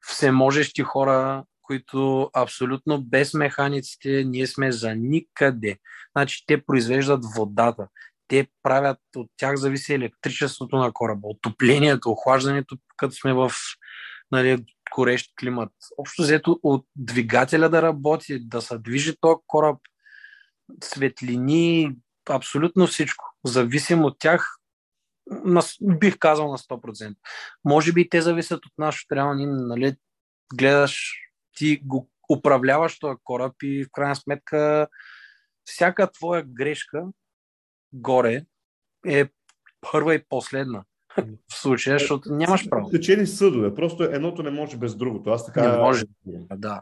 всеможещи хора, които абсолютно без механиците ние сме за никъде. Значи те произвеждат водата, те правят, от тях зависи електричеството на кораба, отоплението, охлаждането, като сме в нали, горещ климат. Общо взето от двигателя да работи, да се движи този кораб, светлини, абсолютно всичко. Зависим от тях, на, бих казал на 100%. Може би те зависят от нас, трябва нали, гледаш, ти го управляваш този кораб и в крайна сметка всяка твоя грешка горе е първа и последна в случая, защото нямаш право. Течени съдове, просто едното не може без другото. Аз така... Не може, да.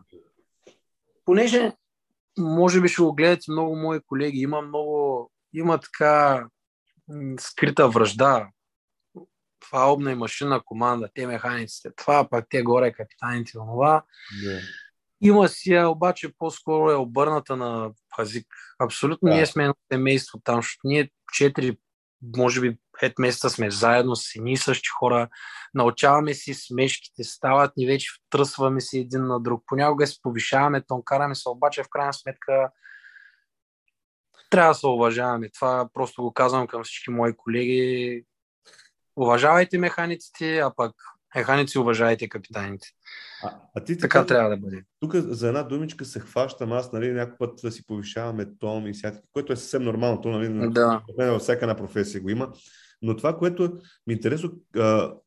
Понеже, може би ще го гледате много мои колеги, има много, има така скрита връжда. Това обна и машина команда, те механиците, това пък те горе капитаните, това. Yeah. Има си, обаче по-скоро е обърната на пазик. Абсолютно да. ние сме едно семейство там, защото ние четири, може би пет месеца сме заедно с едни и същи хора, научаваме си смешките, стават ни вече, втръсваме си един на друг. Понякога се повишаваме, тон караме се, обаче в крайна сметка трябва да се уважаваме. Това просто го казвам към всички мои колеги. Уважавайте механиците, а пък механици уважайте капитаните. А, а ти така, така трябва да бъде. Тук за една думичка се хващам аз, нали, някой път да си повишаваме тон и всякакви, което е съвсем нормално, то, нали, да. във всяка една професия го има. Но това, което ми интересува,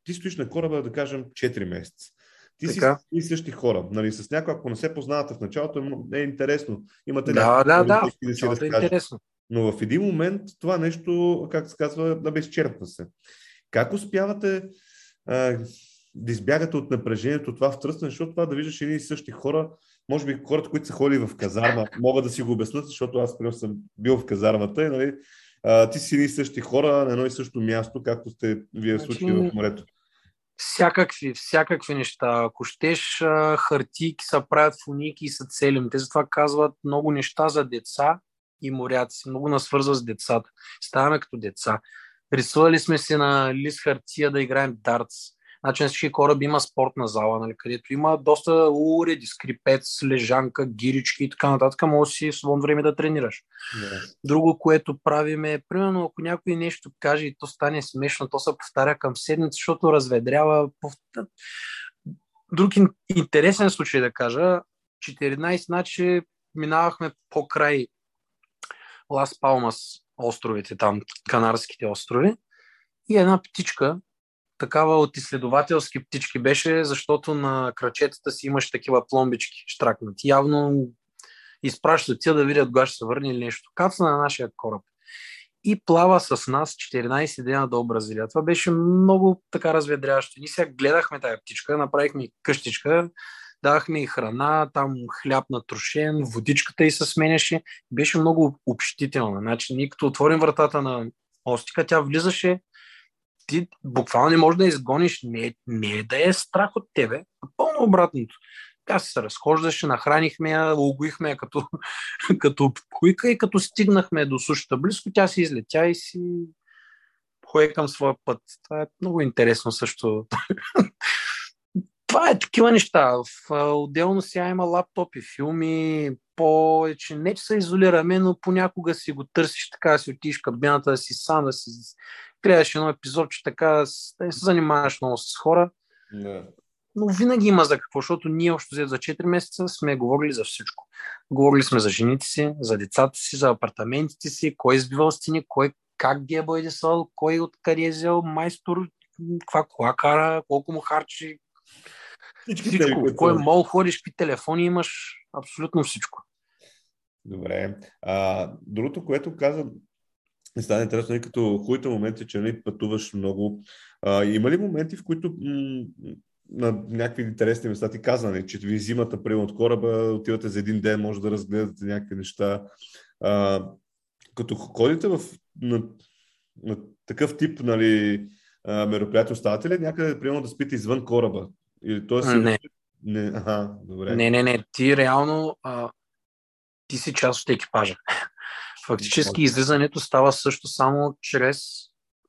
ти стоиш на кораба, да кажем, 4 месеца. Ти така. си и същи хора. Нали, с някой, ако не се познавате в началото, е интересно. Имате да, да, да, да, си да е интересно. Но в един момент това нещо, как се казва, да безчерпва се. Как успявате а, да избягате от напрежението, това втръсване, защото това да виждаш едни и същи хора, може би хората, които са ходили в казарма, могат да си го обяснат, защото аз, примерно, съм бил в казармата и нали, а, ти си едни и същи хора на едно и също място, както сте вие значи, случили в морето. Всякакви, всякакви неща. Ако щеш, хартийки са правят в уники и са целим. Те затова казват много неща за деца и моряци. Много нас свързва с децата. Ставаме като деца. Рисували сме си на лист хартия да играем дартс Значи на всички кораби има спортна зала, нали, където има доста уреди, скрипец, лежанка, гирички и така нататък. Може си в свободно време да тренираш. Yeah. Друго, което правим е, примерно, ако някой нещо каже и то стане смешно, то се повтаря към седмица, защото разведрява. Друг интересен случай да кажа, 14, значи минавахме по край Лас Палмас островите, там, Канарските острови. И една птичка такава от изследователски птички беше, защото на крачетата си имаше такива пломбички штракнати. Явно изпращат тя да видят кога ще се върне или нещо. Каца на нашия кораб. И плава с нас 14 дена до Бразилия. Това беше много така разведрящо. Ние сега гледахме тази птичка, направихме къщичка, давахме и храна, там хляб на трошен, водичката и се сменяше. Беше много общителна. Значи, ние като отворим вратата на остика, тя влизаше ти буквално не можеш да изгониш, не, не е да е страх от тебе, а пълно обратното. Тя се разхождаше, нахранихме я, логоихме я като, като куйка и като стигнахме до сушата близко, тя си излетя и си пое към своя път. Това е много интересно също. Това е такива неща. Отделно сега има лаптопи, филми, повече. Не, че се изолираме, но понякога си го търсиш така, си отиш кабината, да си сам, да си гледаш едно епизод, че така да не се занимаваш много с хора. Не. Но винаги има за какво, защото ние още за 4 месеца сме говорили за всичко. Говорили сме за жените си, за децата си, за апартаментите си, кой е избивал стени, кой как ги е бойдесал, кой откъде е взел майстор, каква кола кара, колко му харчи. Всички всичко. Те, кой мол ходиш, какви телефони имаш, абсолютно всичко. Добре. А, другото, което каза, ми стане интересно, и като хубавите моменти, че не нали, пътуваш много. А, има ли моменти, в които м- на някакви интересни места ти казане, нали, че ви зимата, приема от кораба, отивате за един ден, може да разгледате някакви неща. А, като ходите в, на, на такъв тип нали, мероприятие, оставате ли някъде, примерно, да спите извън кораба? Или, т.е. не. не. Ага, добре. Не, не, не. Ти реално а, ти си част от екипажа. Фактически излизането става също само чрез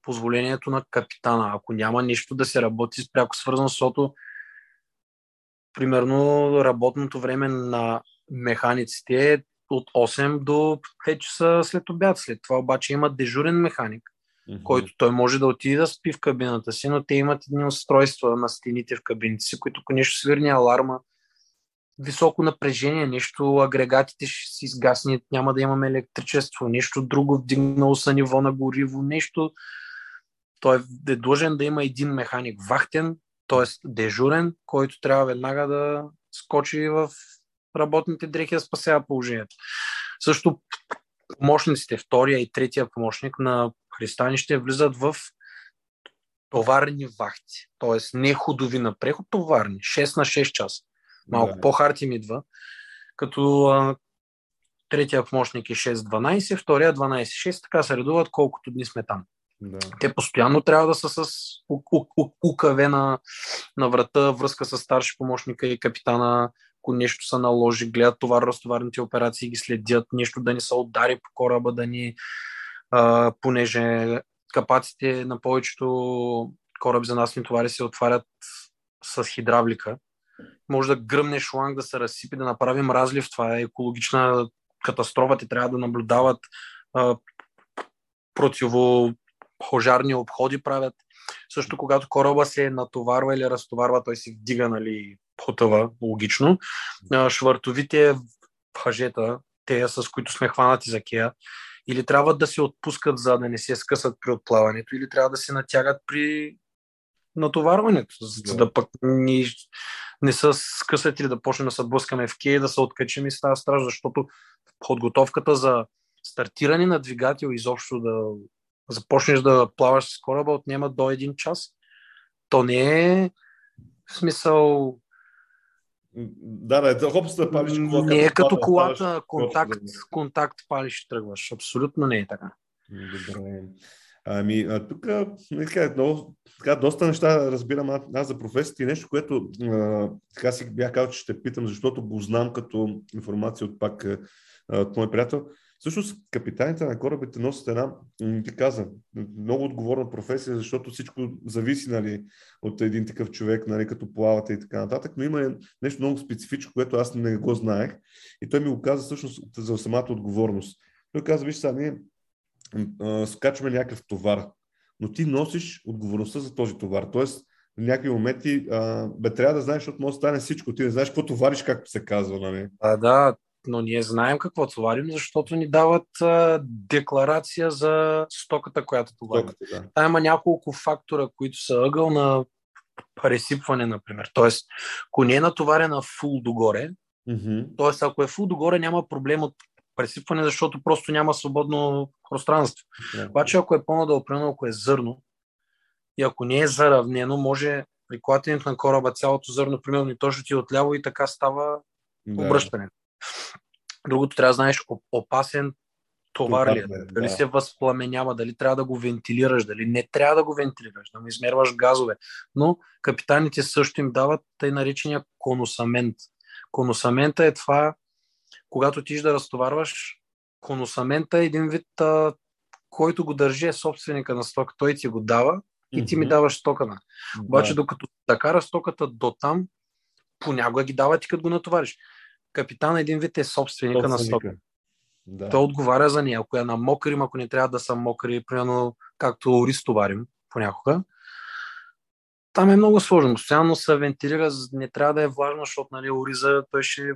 позволението на капитана. Ако няма нищо да се работи с пряко свързано, защото примерно работното време на механиците е от 8 до 5 часа след обяд. След това обаче има дежурен механик, mm-hmm. който той може да отиде да спи в кабината си, но те имат едни устройства на стените в кабините си, които нещо свирни аларма, високо напрежение, нещо, агрегатите ще си изгаснат, няма да имаме електричество, нещо друго, вдигнало са ниво на гориво, нещо. Той е длъжен да има един механик вахтен, т.е. дежурен, който трябва веднага да скочи в работните дрехи да спасява положението. Също помощниците, втория и третия помощник на пристанище влизат в товарни вахти, т.е. не ходови на преход, товарни, 6 на 6 часа. Малко да. по-хард им идва, като а, третия помощник е 6-12, втория 12-6, така се редуват колкото дни сме там. Да. Те постоянно трябва да са с УКВ на, на врата, връзка с старши помощника и капитана, ако нещо се наложи, гледат товар-разтоварните операции, ги следят, нещо да ни се удари по кораба, да ни, понеже капаците на повечето кораби за нас ни товари се отварят с хидравлика. Може да гръмне шланг, да се разсипи, да направим разлив. Това е екологична катастрофа. Те трябва да наблюдават а, противо пожарни обходи правят. Също когато кораба се натоварва или разтоварва, той се вдига, нали, потъва, логично. Швартовите въжета, те с които сме хванати за кея, или трябва да се отпускат, за да не се скъсат при отплаването, или трябва да се натягат при натоварването, за да пък ни, не са скъсат или да почнем да се блъскаме в кея, да се откачим и става страж, защото подготовката за стартиране на двигател, изобщо да започнеш да плаваш с кораба, отнема до един час. То не е в смисъл да, да, хоп, да палиш кола. Не е като колата, контакт, контакт палиш тръгваш. Абсолютно не е така. Добре. Ами, а, тук така, много, така, доста неща разбирам аз, аз за професията и нещо, което а, така си бях казал, че ще питам, защото го знам като информация от пак от мой приятел. Всъщност, капитаните на корабите носят една, ти каза, много отговорна професия, защото всичко зависи нали, от един такъв човек, нали, като плавате и така нататък, но има нещо много специфично, което аз не го знаех и той ми го каза всъщност за самата отговорност. Той каза, виж сега, ние скачваме някакъв товар, но ти носиш отговорността за този товар. Тоест, в някакви моменти а, бе, трябва да знаеш, защото може да стане всичко. Ти не знаеш какво товариш, както се казва. Нали? А, да, но ние знаем какво товарим, защото ни дават а, декларация за стоката, която товарим. Стоката, да. Та има няколко фактора, които са ъгъл на пресипване, например. Тоест, ако не е натоварена фул догоре, mm-hmm. т.е. ако е фул догоре, няма проблем от пресипване, защото просто няма свободно пространство. Yeah. Обаче, ако е по-надолу, примерно ако е зърно, и ако не е заравнено, може при клатенето на кораба цялото зърно, примерно и точно ти е отляво и така става yeah. обръщане. Другото трябва да знаеш опасен товар ли е, дали да. се възпламенява, дали трябва да го вентилираш, дали не трябва да го вентилираш, да му измерваш газове. Но капитаните също им дават тъй наречения конусамент. Конусамента е това, когато ти да разтоварваш, конусамента е един вид, а, който го държи е собственика на стока. Той ти го дава и ти ми даваш стоката. Да. Обаче докато така стоката до там, понякога ги дава ти като го натовариш капитан един вид е собственика, собственика. на стока. Да. Той отговаря за нея. Ако я намокрим, ако не трябва да са мокри, примерно както ориз товарим понякога, там е много сложно. Постоянно се вентилира, не трябва да е влажно, защото нали, ориза той ще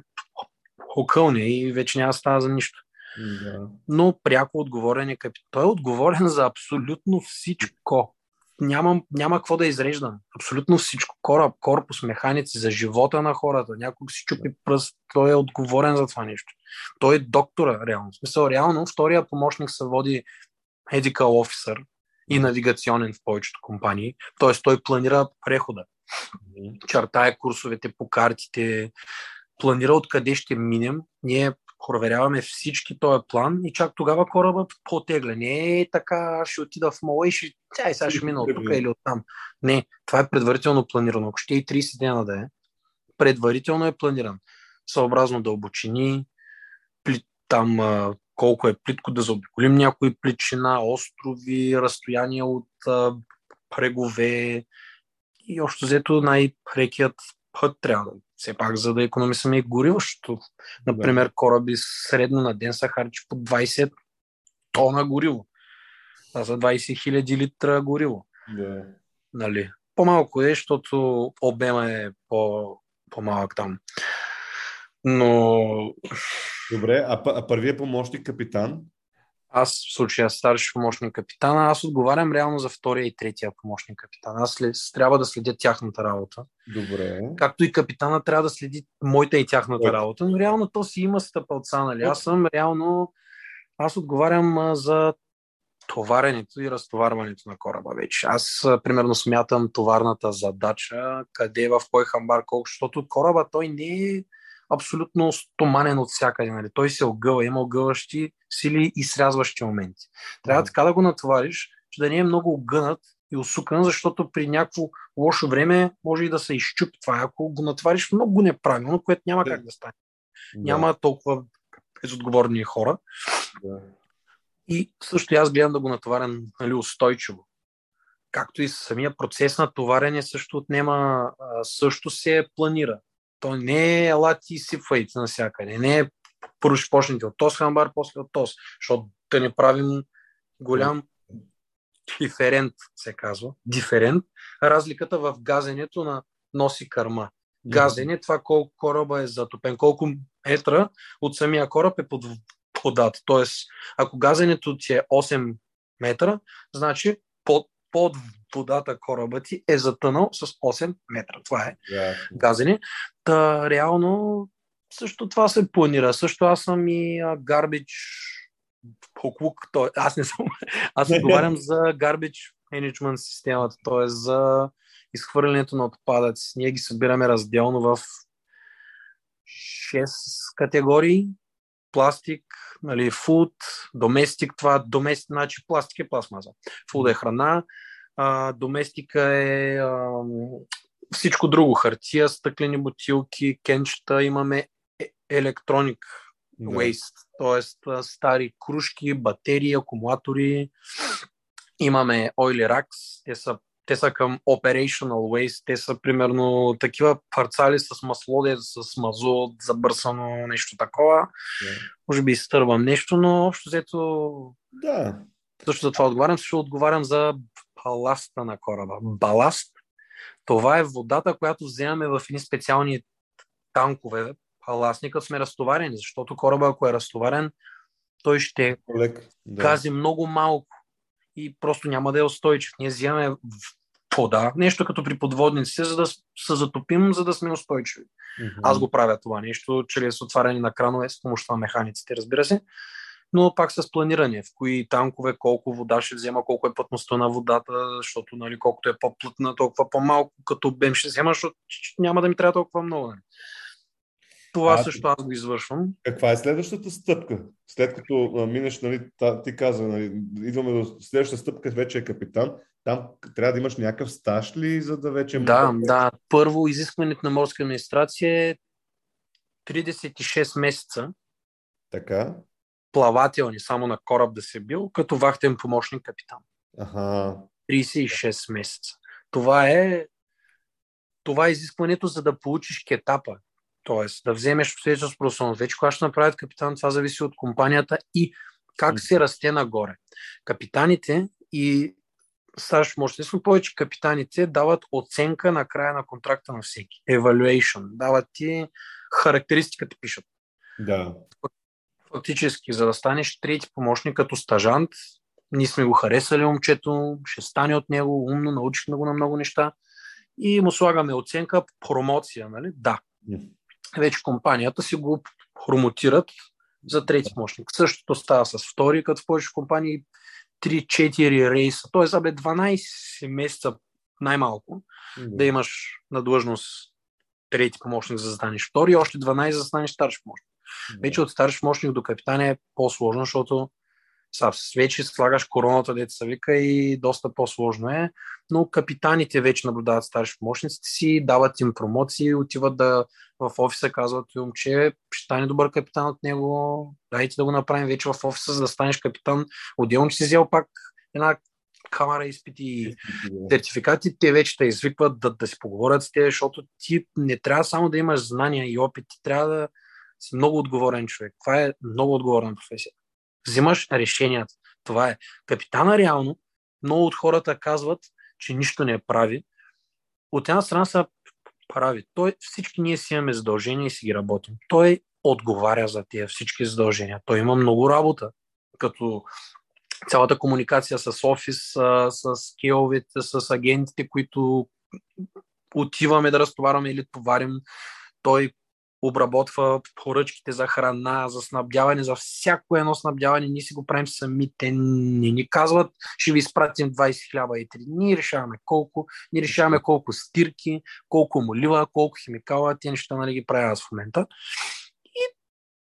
окълне и вече няма става за нищо. Да. Но пряко отговорен е капитан. Той е отговорен за абсолютно всичко няма, няма какво да изреждам. Абсолютно всичко. Кораб, корпус, механици, за живота на хората. Някой си чупи пръст, той е отговорен за това нещо. Той е доктора, реално. В смисъл, реално, втория помощник се води medical officer и навигационен в повечето компании. Т.е. той планира прехода. Чертае курсовете по картите, планира откъде ще минем. Ние проверяваме всички този план и чак тогава корабът потегля. Не е така, ще отида в мола и ще, и сега ще мина от тук или от там. Не, това е предварително планирано. Ако ще и 30 дена да е, предварително е планиран. Съобразно дълбочини, плит, там колко е плитко да заобиколим някои плитчина, острови, разстояния от брегове и общо взето най-прекият път трябва да все пак за да економисаме и гориво, защото, например, кораби средно на ден са харчи по 20 тона гориво. Това са 20 хиляди литра гориво. Да. Нали? По-малко е, защото обема е по, по-малък там. Но Добре, а, а първият помощник капитан? Аз в случая старши помощник капитана, аз отговарям реално за втория и третия помощник капитан. Аз след, трябва да следя тяхната работа. Добре. Както и капитана трябва да следи моята и тяхната Моята. работа, но реално то си има стъпалца, нали? Аз съм реално, аз отговарям а, за товаренето и разтоварването на кораба вече. Аз, а, примерно, смятам товарната задача, къде, в кой хамбар, колко, защото кораба той не е абсолютно стоманен от всякъде. Нали? Той се огъва, има огъващи сили и срязващи моменти. Трябва така да го натовариш, че да не е много огънат и усукан, защото при някакво лошо време може и да се изчупи това. Ако го натовариш много неправилно, което няма Да. как да стане. Да, Няма толкова безотговорни хора. Да. И също аз гледам да го натоварям нали, устойчиво. Както и самия процес на товарене също отнема, също се планира. То не е ела ти сипвайте навсякъде. Не е първо ще почнете от този хамбар, после от този. Защото да не правим голям диферент, се казва. Диферент. Разликата в газенето на носи кърма. Газене, това колко кораба е затопен, колко метра от самия кораб е под водата. Тоест, ако газенето ти е 8 метра, значи под, под водата кораба ти е затънал с 8 метра. Това е Ясно. газене. Та, реално, също това се планира. Също аз съм и гарбич поклук. Той, аз не съм. Аз отговарям за garbage management системата, т.е. за изхвърлянето на отпадъци. Ние ги събираме разделно в 6 категории. Пластик, нали, food, доместик, това доместик, значи пластик е пластмаза. Food е храна, а, доместика е а, всичко друго, хартия, стъклени бутилки, кенчета, имаме е- електроник Да. waste, т.е. стари кружки, батерии, акумулатори. Имаме oily racks, те са, те са към operational waste, те са примерно такива парцали с масло, с мазот, забърсано, нещо такова. Да. Може би изтървам нещо, но общо взето Да. също за това отговарям. Също отговарям за баласта на кораба. Баласт, това е водата, която вземаме в едни специални танкове, баластни, като сме разтоварени, защото кораба, ако е разтоварен, той ще Лек. Да. гази много малко и просто няма да е устойчив. Ние вземаме вода, нещо като при подводниците, за да се затопим, за да сме устойчиви. Мгм. Аз го правя това нещо, чрез отваряне на кранове с помощта на механиците, разбира се, но пак с планиране, в кои танкове, колко вода ще взема, колко е плътността на водата, защото нали, колкото е по-плътна, толкова по-малко като обем ще взема, защото няма да ми трябва толкова много. Нали. Това А, също аз го извършвам. Каква е следващата стъпка? След като а, минеш, нали, та, ти каза, нали, идваме до следващата стъпка, вече е капитан. Там трябва да имаш някакъв стаж ли, за да вече... Да, да. Първо, изискването на морска администрация е 36 месеца Така. плавателни, само на кораб да се бил, като вахтен помощник капитан. Аха. 36 месеца. Това е, това е изискването, за да получиш кетапа. Тоест, да вземеш свидетелство с професионалност. Вече кога ще направят капитан, това зависи от компанията и как се расте нагоре. Капитаните и помощник, естествено повече капитаните дават оценка на края на контракта на всеки. Evaluation. Дават ти характеристиката, пишат. Да. Фактически, за да станеш трети помощник като стажант, ние сме го харесали момчето, ще стане от него, умно, научихме го на много неща и му слагаме оценка промоция, нали? Да. Вече компанията си го промотират за трети помощник. Същото става с втори, като в повече компании 3-4 рейса, т.е. за 12 месеца най-малко да имаш на длъжност трети помощник, за да станеш втори, още 12 за да станеш старши помощник. Вече от старши помощник до капитан е по-сложно, защото са, вече слагаш короната, се вика и доста по-сложно е, но капитаните вече наблюдават старши помощниците си, дават им промоции, отиват да в офиса, казват им, че ще стане добър капитан от него, дайте да го направим вече в офиса, за да станеш капитан. Отделно, че си взел пак една камера изпити, сертификати, те вече те извикват да, да си поговорят с теб, защото ти не трябва само да имаш знания и опит, ти трябва да си много отговорен човек. Това е много отговорна професия. Взимаш решенията. Това е. Капитана реално, много от хората казват, че нищо не е прави. От една страна са прави. Той, всички ние си имаме задължения и си ги работим. Той отговаря за тия всички задължения. Той има много работа, като цялата комуникация с офис, с скиловете, с агентите, които отиваме да разтоварваме или товарим. Той обработва поръчките за храна, за снабдяване, за всяко едно снабдяване. Ние си го правим сами. Те не ни казват, ще ви изпратим 20 хляба и 3. Ние решаваме колко, ние решаваме колко стирки, колко молива, колко химикала. Те неща нали, ги правя в момента. И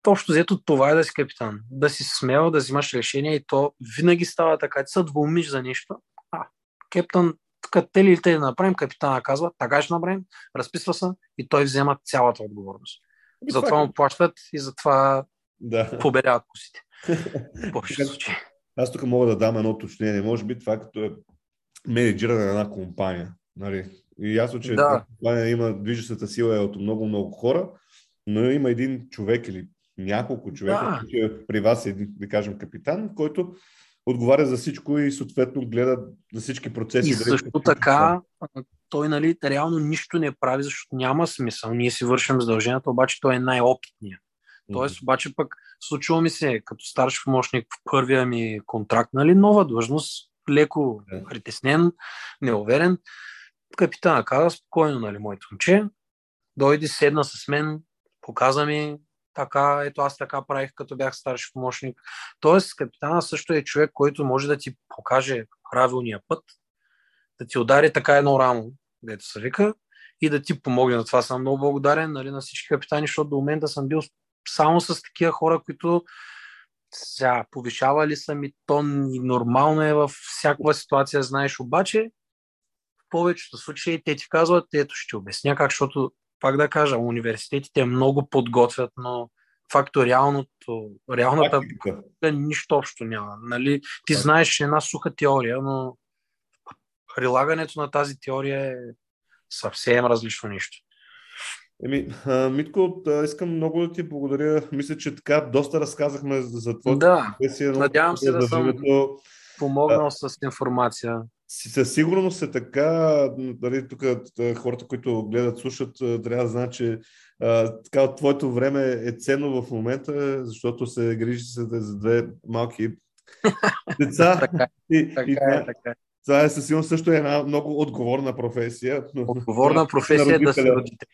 общо взето това е да си капитан. Да си смел, да взимаш решение и то винаги става така. Ти се двумиш за нещо. А, капитан, тук те ли те да направим, капитана казва, така ще направим, разписва се и той взема цялата отговорност. И затова му плащат и затова да. поберяват косите. Аз тук мога да дам едно уточнение. Може би това като е менеджиране на една компания. Нали? И ясно, че да. компания има движещата сила е от много-много хора, но има един човек или няколко човека, да. Е при вас е, да кажем, капитан, който отговаря за всичко и съответно гледа за всички процеси. И също така, той нали, реално нищо не прави, защото няма смисъл. Ние си вършим задълженията, обаче той е най-опитният. Тоест, обаче пък случва ми се, като старши помощник в първия ми контракт, нали, нова длъжност, леко притеснен, неуверен. Капитана каза, спокойно, нали, моето момче, дойде, седна с мен, показа ми така, ето аз така правих, като бях старши помощник. Тоест, капитана също е човек, който може да ти покаже правилния път, да ти удари така едно рамо, дето се вика, и да ти помогне. На това съм много благодарен нали, на всички капитани, защото до момента съм бил само с такива хора, които сега повишавали са ми тон и нормално е във всякаква ситуация, знаеш, обаче в повечето случаи те ти казват, ето ще обясня как, защото пак да кажа, университетите много подготвят, но факториалното, реалната практика нищо общо няма. Нали? Ти знаеш една суха теория, но прилагането на тази теория е съвсем различно нещо. Еми, Митко, искам много да ти благодаря. Мисля, че така доста разказахме за твоята да, професия. Надявам се да, да съм помогнал а, с информация. Със сигурност е така. Дали, тук хората, които гледат, слушат, трябва да знаят, че а, така, твоето време е ценно в момента, защото се грижи се за две малки деца. така, и, така, и, е, така. Това е със сигурност също е една много отговорна професия. Отговорна професия да се родите.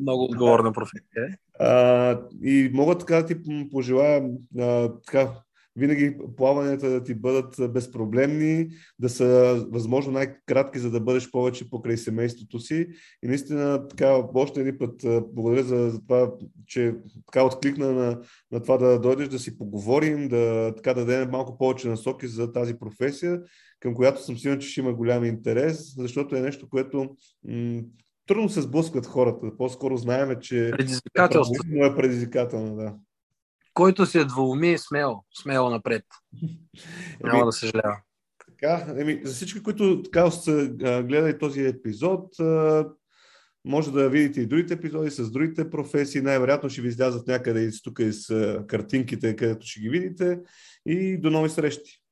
Много отговорна професия. А, и мога така да ти пожелая а, така, винаги плаванията да ти бъдат безпроблемни, да са възможно най-кратки, за да бъдеш повече покрай семейството си. И наистина, така, още един път благодаря за, за това, че така откликна на, на това да дойдеш, да си поговорим, да, така, да дадем малко повече насоки за тази професия, към която съм сигурен, че ще има голям интерес, защото е нещо, което м- трудно се сблъскват хората. По-скоро знаеме, че предизвикателство. е предизвикателно, да който се двуми, смело, смело напред. Няма да съжалява. Така, еми, за всички, които така са гледали този епизод, може да видите и другите епизоди с другите професии. Най-вероятно ще ви излязат някъде из тук из картинките, където ще ги видите. И до нови срещи!